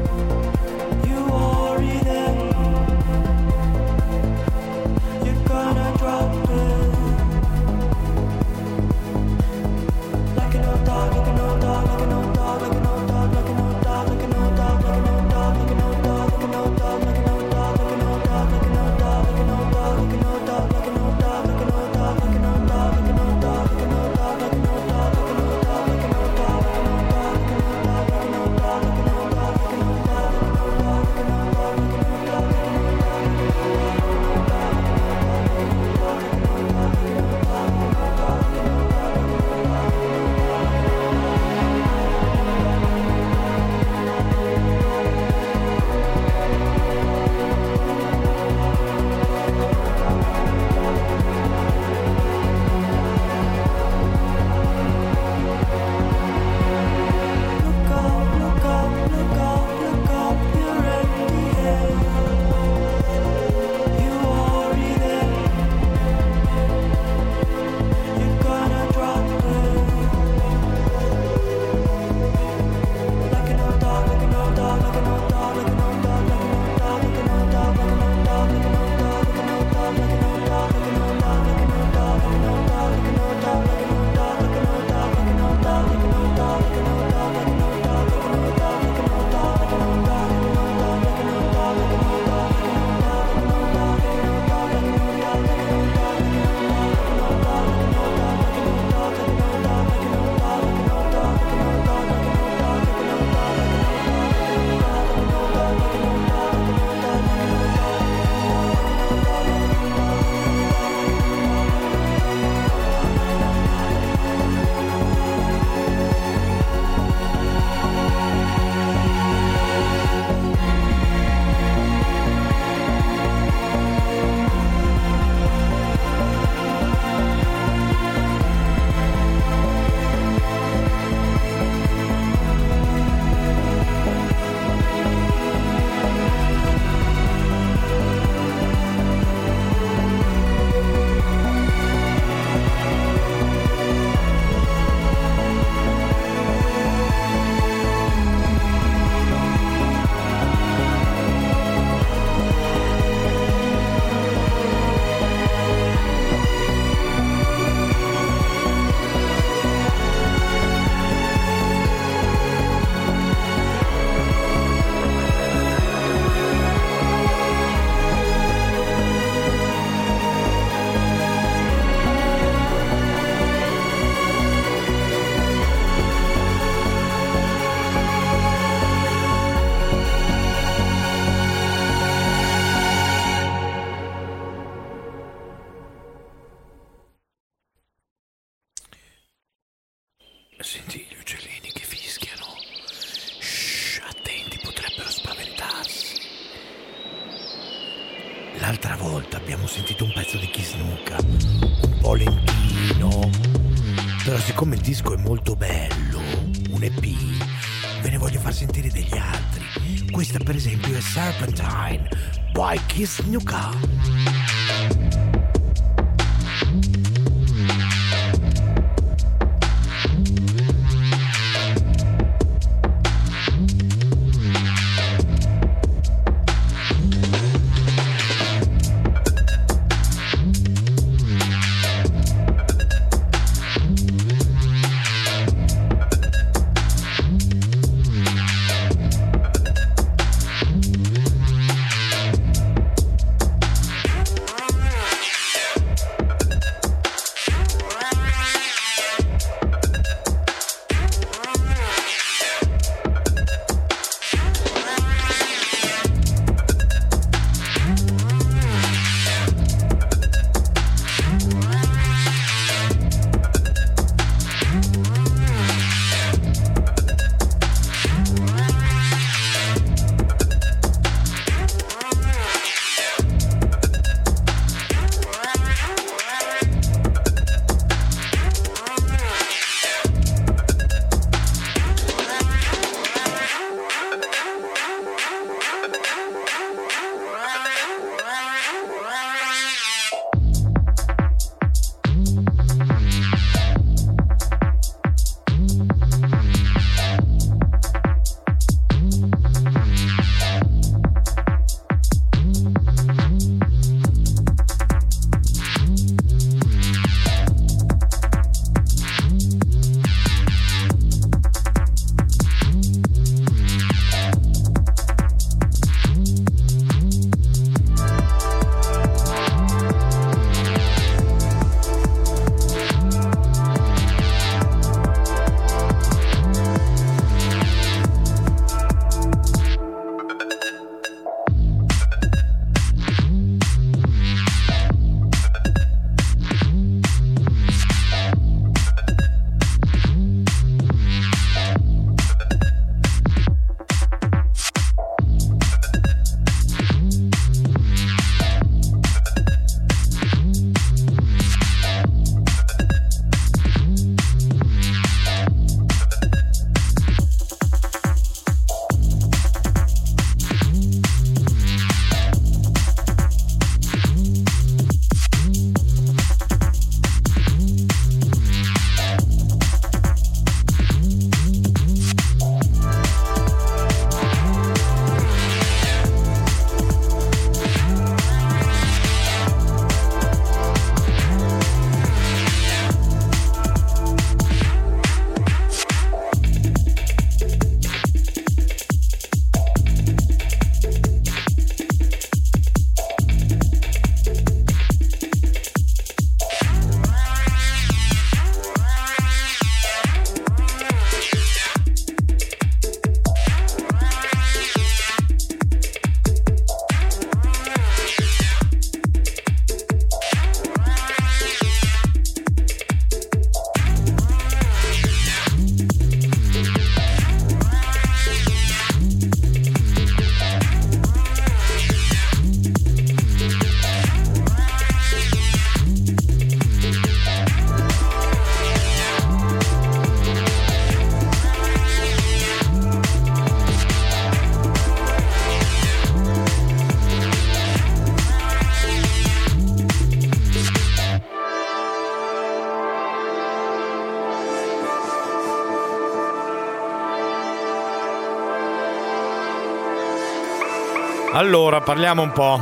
Allora, parliamo un po'.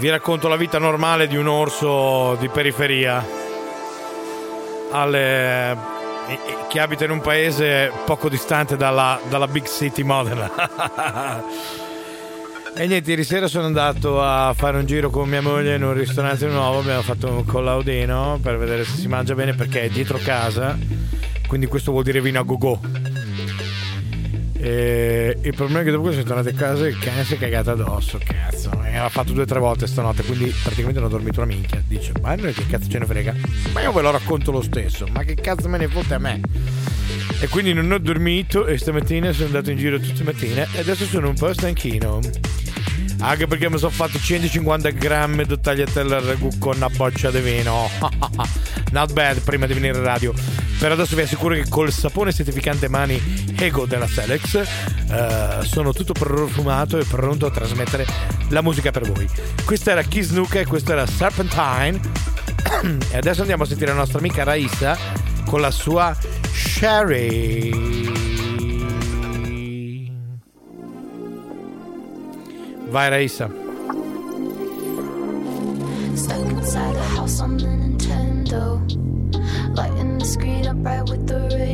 Vi racconto la vita normale di un orso di periferia. Alle- che abita in un paese poco distante dalla, dalla big city Modena. e niente, ieri sera sono andato a fare un giro con mia moglie in un ristorante nuovo. Abbiamo fatto un collaudino per vedere se si mangia bene perché è dietro casa. Quindi questo vuol dire vino a go-go. E il problema è che dopo che sono tornato a casa il cane si è cagato addosso, cazzo. E l'ha fatto due o tre volte stanotte, quindi praticamente non ho dormito una minchia. Dice, ma noi che cazzo ce ne frega? Ma io ve lo racconto lo stesso, ma che cazzo me ne fotte a me? E quindi non ho dormito e stamattina sono andato in giro tutte le mattine e adesso sono un po' stanchino. Anche perché mi sono fatto 150 grammi di tagliatelle al ragù con una boccia di vino. Not bad prima di venire in radio. Per adesso vi assicuro che col sapone certificante mani Ego della Selex eh, sono tutto profumato e pronto a trasmettere la musica per voi. Questa era Kiss Nuka e questa era Serpentine. e adesso andiamo a sentire la nostra amica Raissa con la sua Sherry. Vai Raissa. Stuck inside the house on the Nintendo. The rainbow.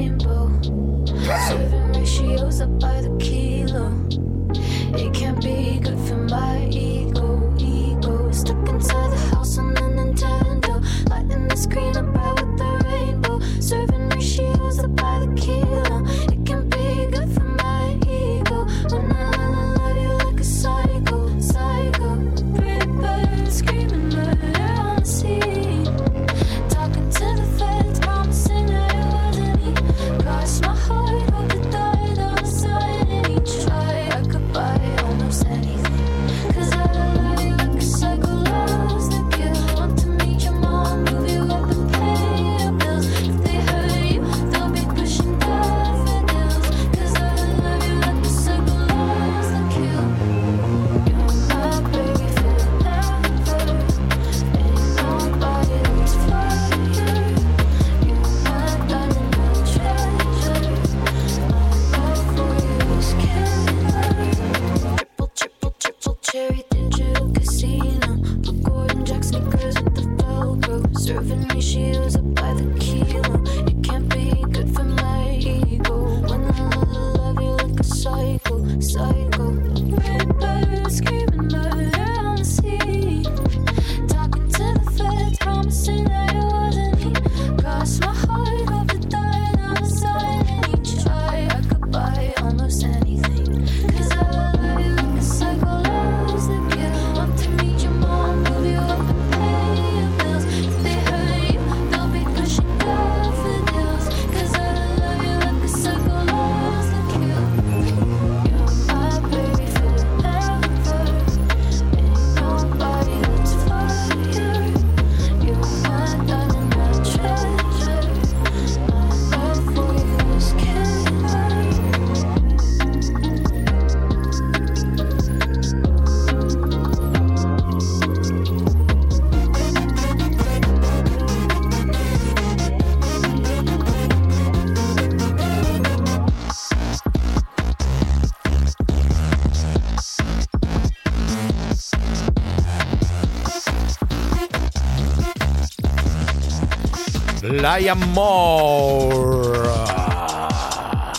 Liam Moore.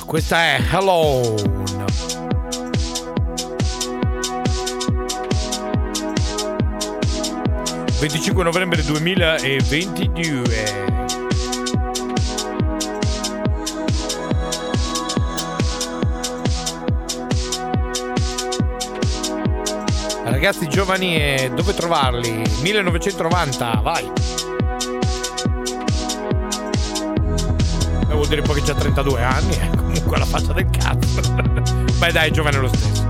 Questa è Hello. 25 novembre 2022. Ragazzi giovani, eh, dove trovarli? 1990, vai. Vuol dire poi che c'ha 32 anni, eh, comunque la faccia del cazzo. Beh dai, è giovane lo stesso.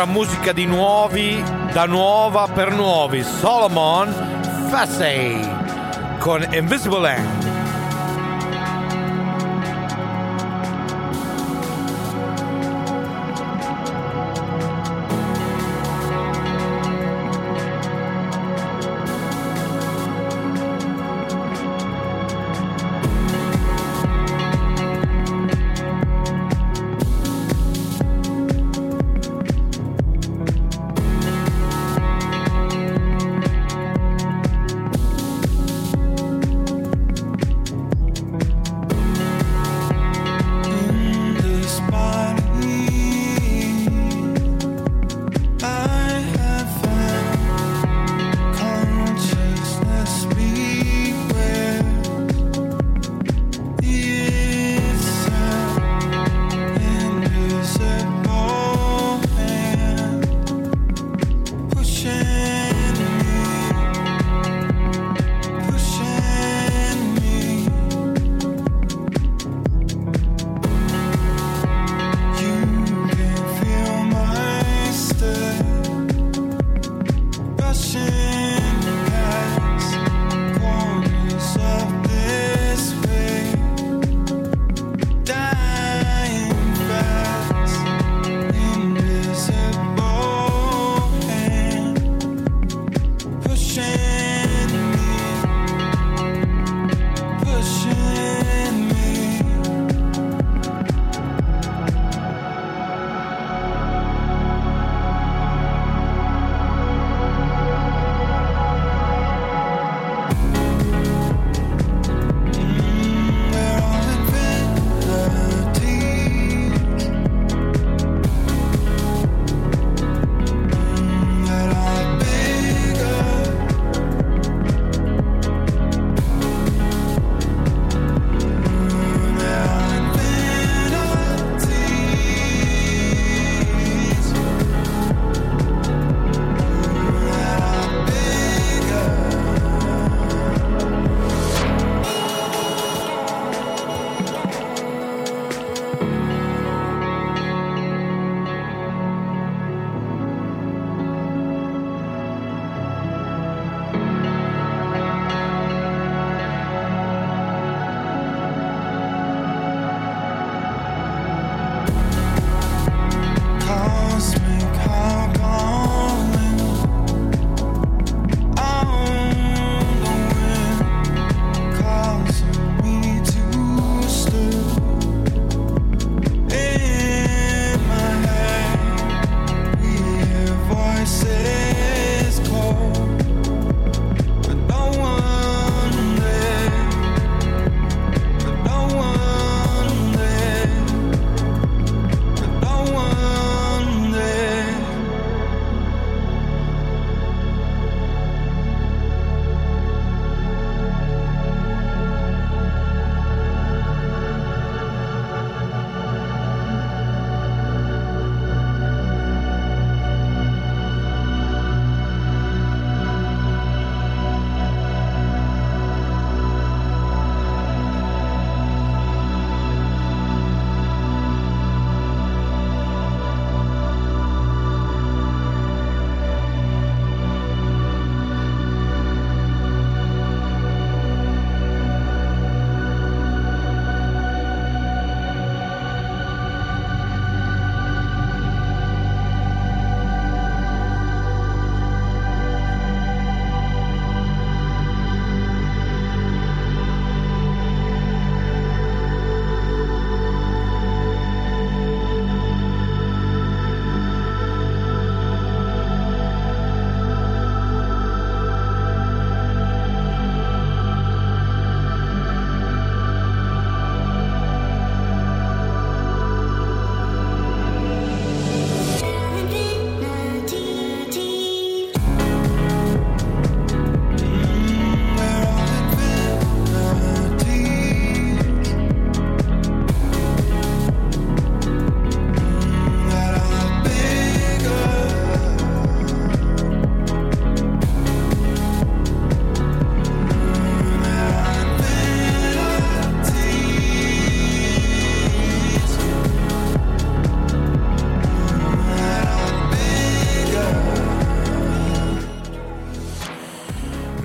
Ancora musica di nuovi, da nuova per nuovi. Solomon Fassey con Invisible Land.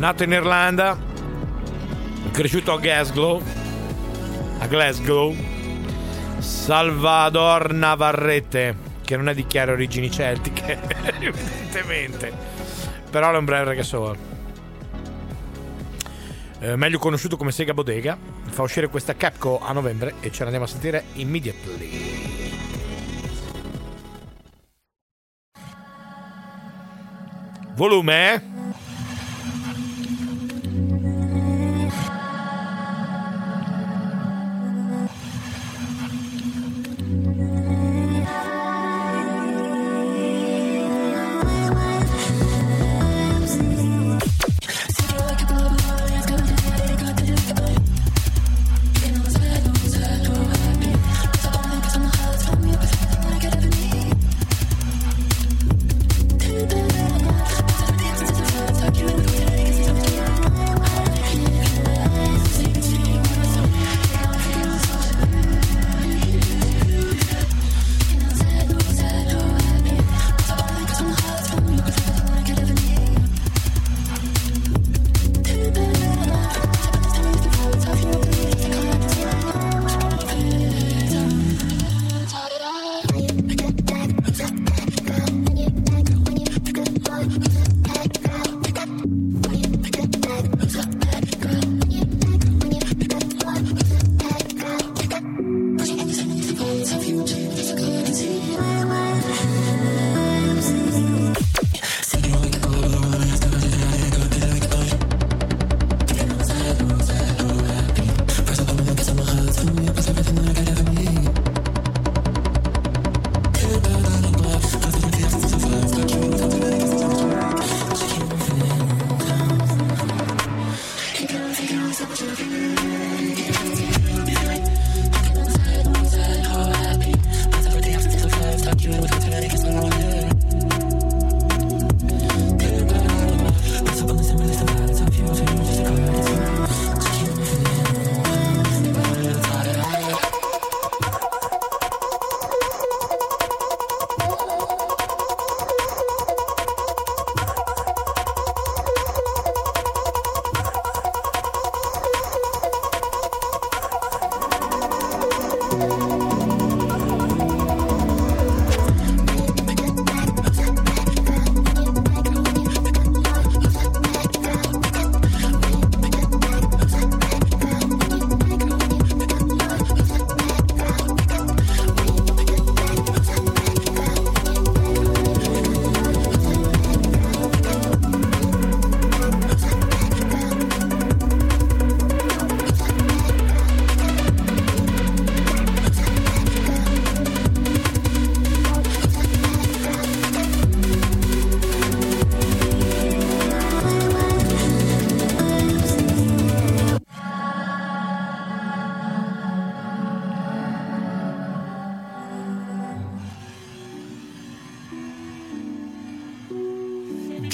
Nato in Irlanda, cresciuto a Glasgow, a Glasgow, Salvador Navarrete, che non è di chiare origini celtiche, evidentemente, però è un breve ragazzone. Eh, meglio conosciuto come Sega Bodega, fa uscire questa Capco a novembre e ce la andiamo a sentire immediately. Volume.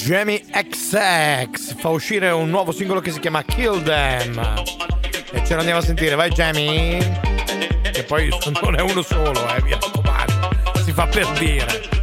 Jamie XX fa uscire un nuovo singolo che si chiama Kill Them. E ce l'andiamo a sentire, vai Jamie. Che poi non è uno solo, eh, mi raccomando. Si fa per dire.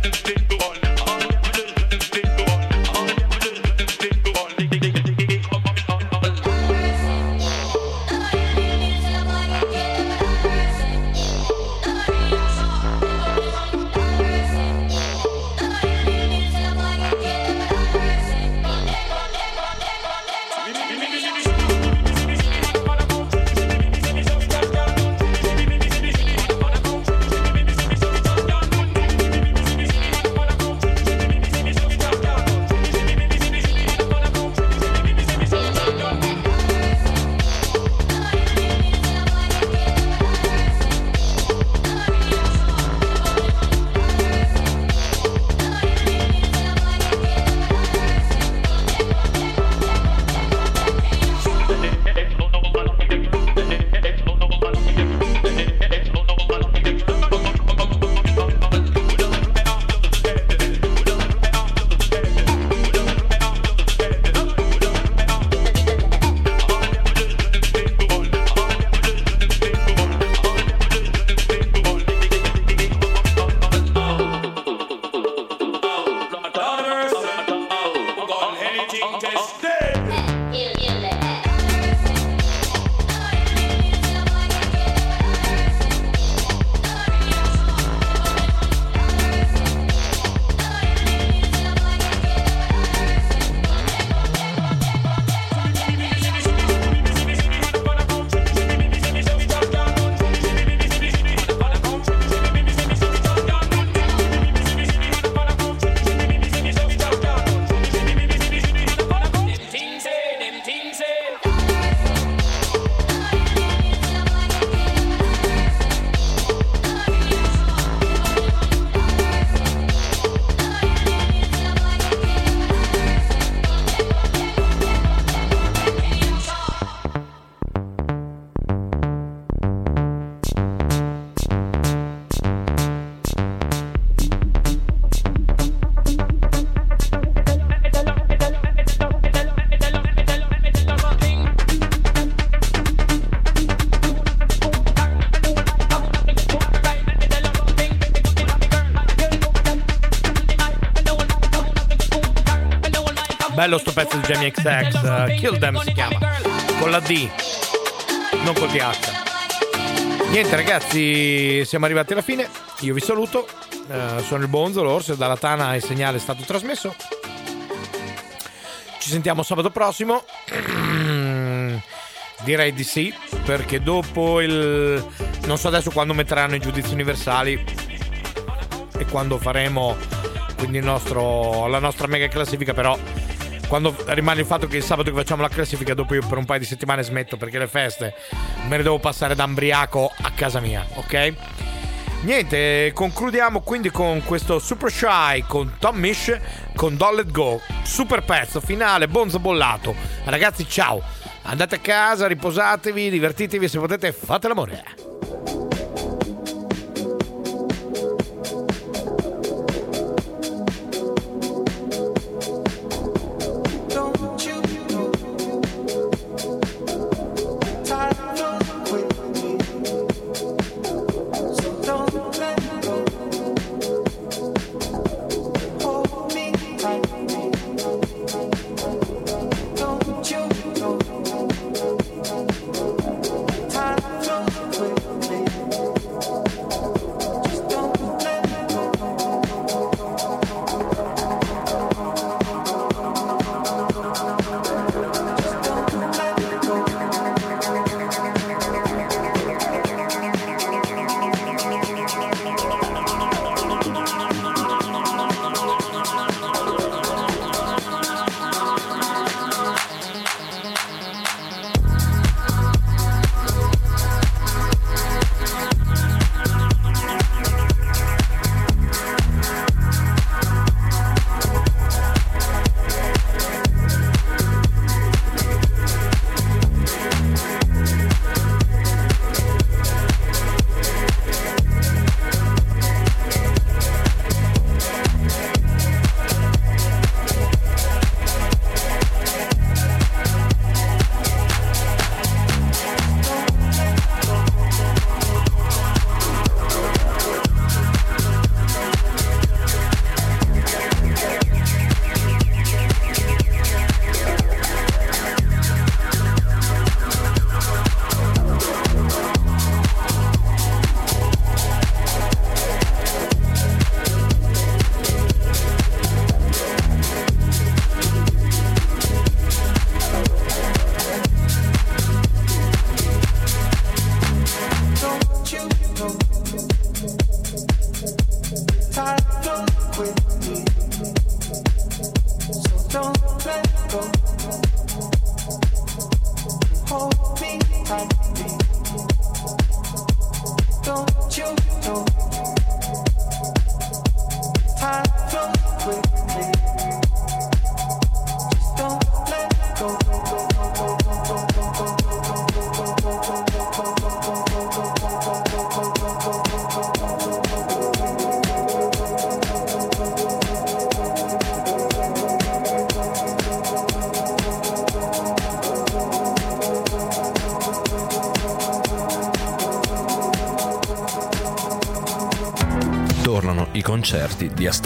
Pezzo di Jamie XX, eh, Kill Them si chiama, con la D, non col TH. Niente ragazzi, siamo arrivati alla fine, io vi saluto, eh, sono il Bonzo, l'Orso, dalla Tana il segnale è stato trasmesso. Ci sentiamo sabato prossimo. Direi di sì, perché dopo il... non so adesso quando metteranno i giudizi universali e quando faremo quindi nostro, la nostra mega classifica, però quando rimane il fatto che il sabato che facciamo la classifica dopo io per un paio di settimane smetto perché le feste me le devo passare da ambriaco a casa mia, ok? Niente, concludiamo quindi con questo Super Shy con Tom Mish con Don't Let Go. Super pezzo finale, bonzo bollato. Ragazzi, ciao. Andate a casa, riposatevi, divertitevi se potete, fate l'amore.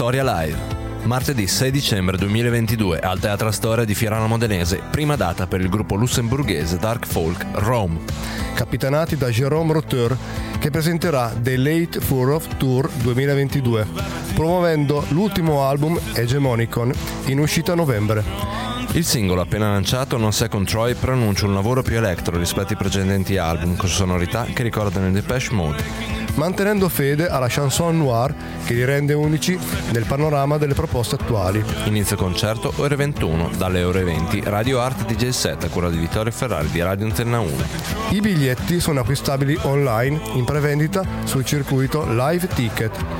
Astoria Live. Martedì 6 dicembre 2022 al Teatro Astoria di Fiorano Modenese, prima data per il gruppo lussemburghese Dark Folk Rome. Capitanati da Jérôme Roteur che presenterà The Late Furrow Tour 2022, promuovendo l'ultimo album Hegemonicon in uscita a novembre. Il singolo appena lanciato, Non Second Troy, pronuncia un lavoro più electro rispetto ai precedenti album, con sonorità che ricordano il Depeche Mode. Mantenendo fede alla chanson noir che li rende unici nel panorama delle proposte attuali. Inizio concerto ore 21, dalle ore 20, Radio Art DJ 7 a cura di Vittorio Ferrari di Radio Antenna 1. I biglietti sono acquistabili online in prevendita sul circuito Live Ticket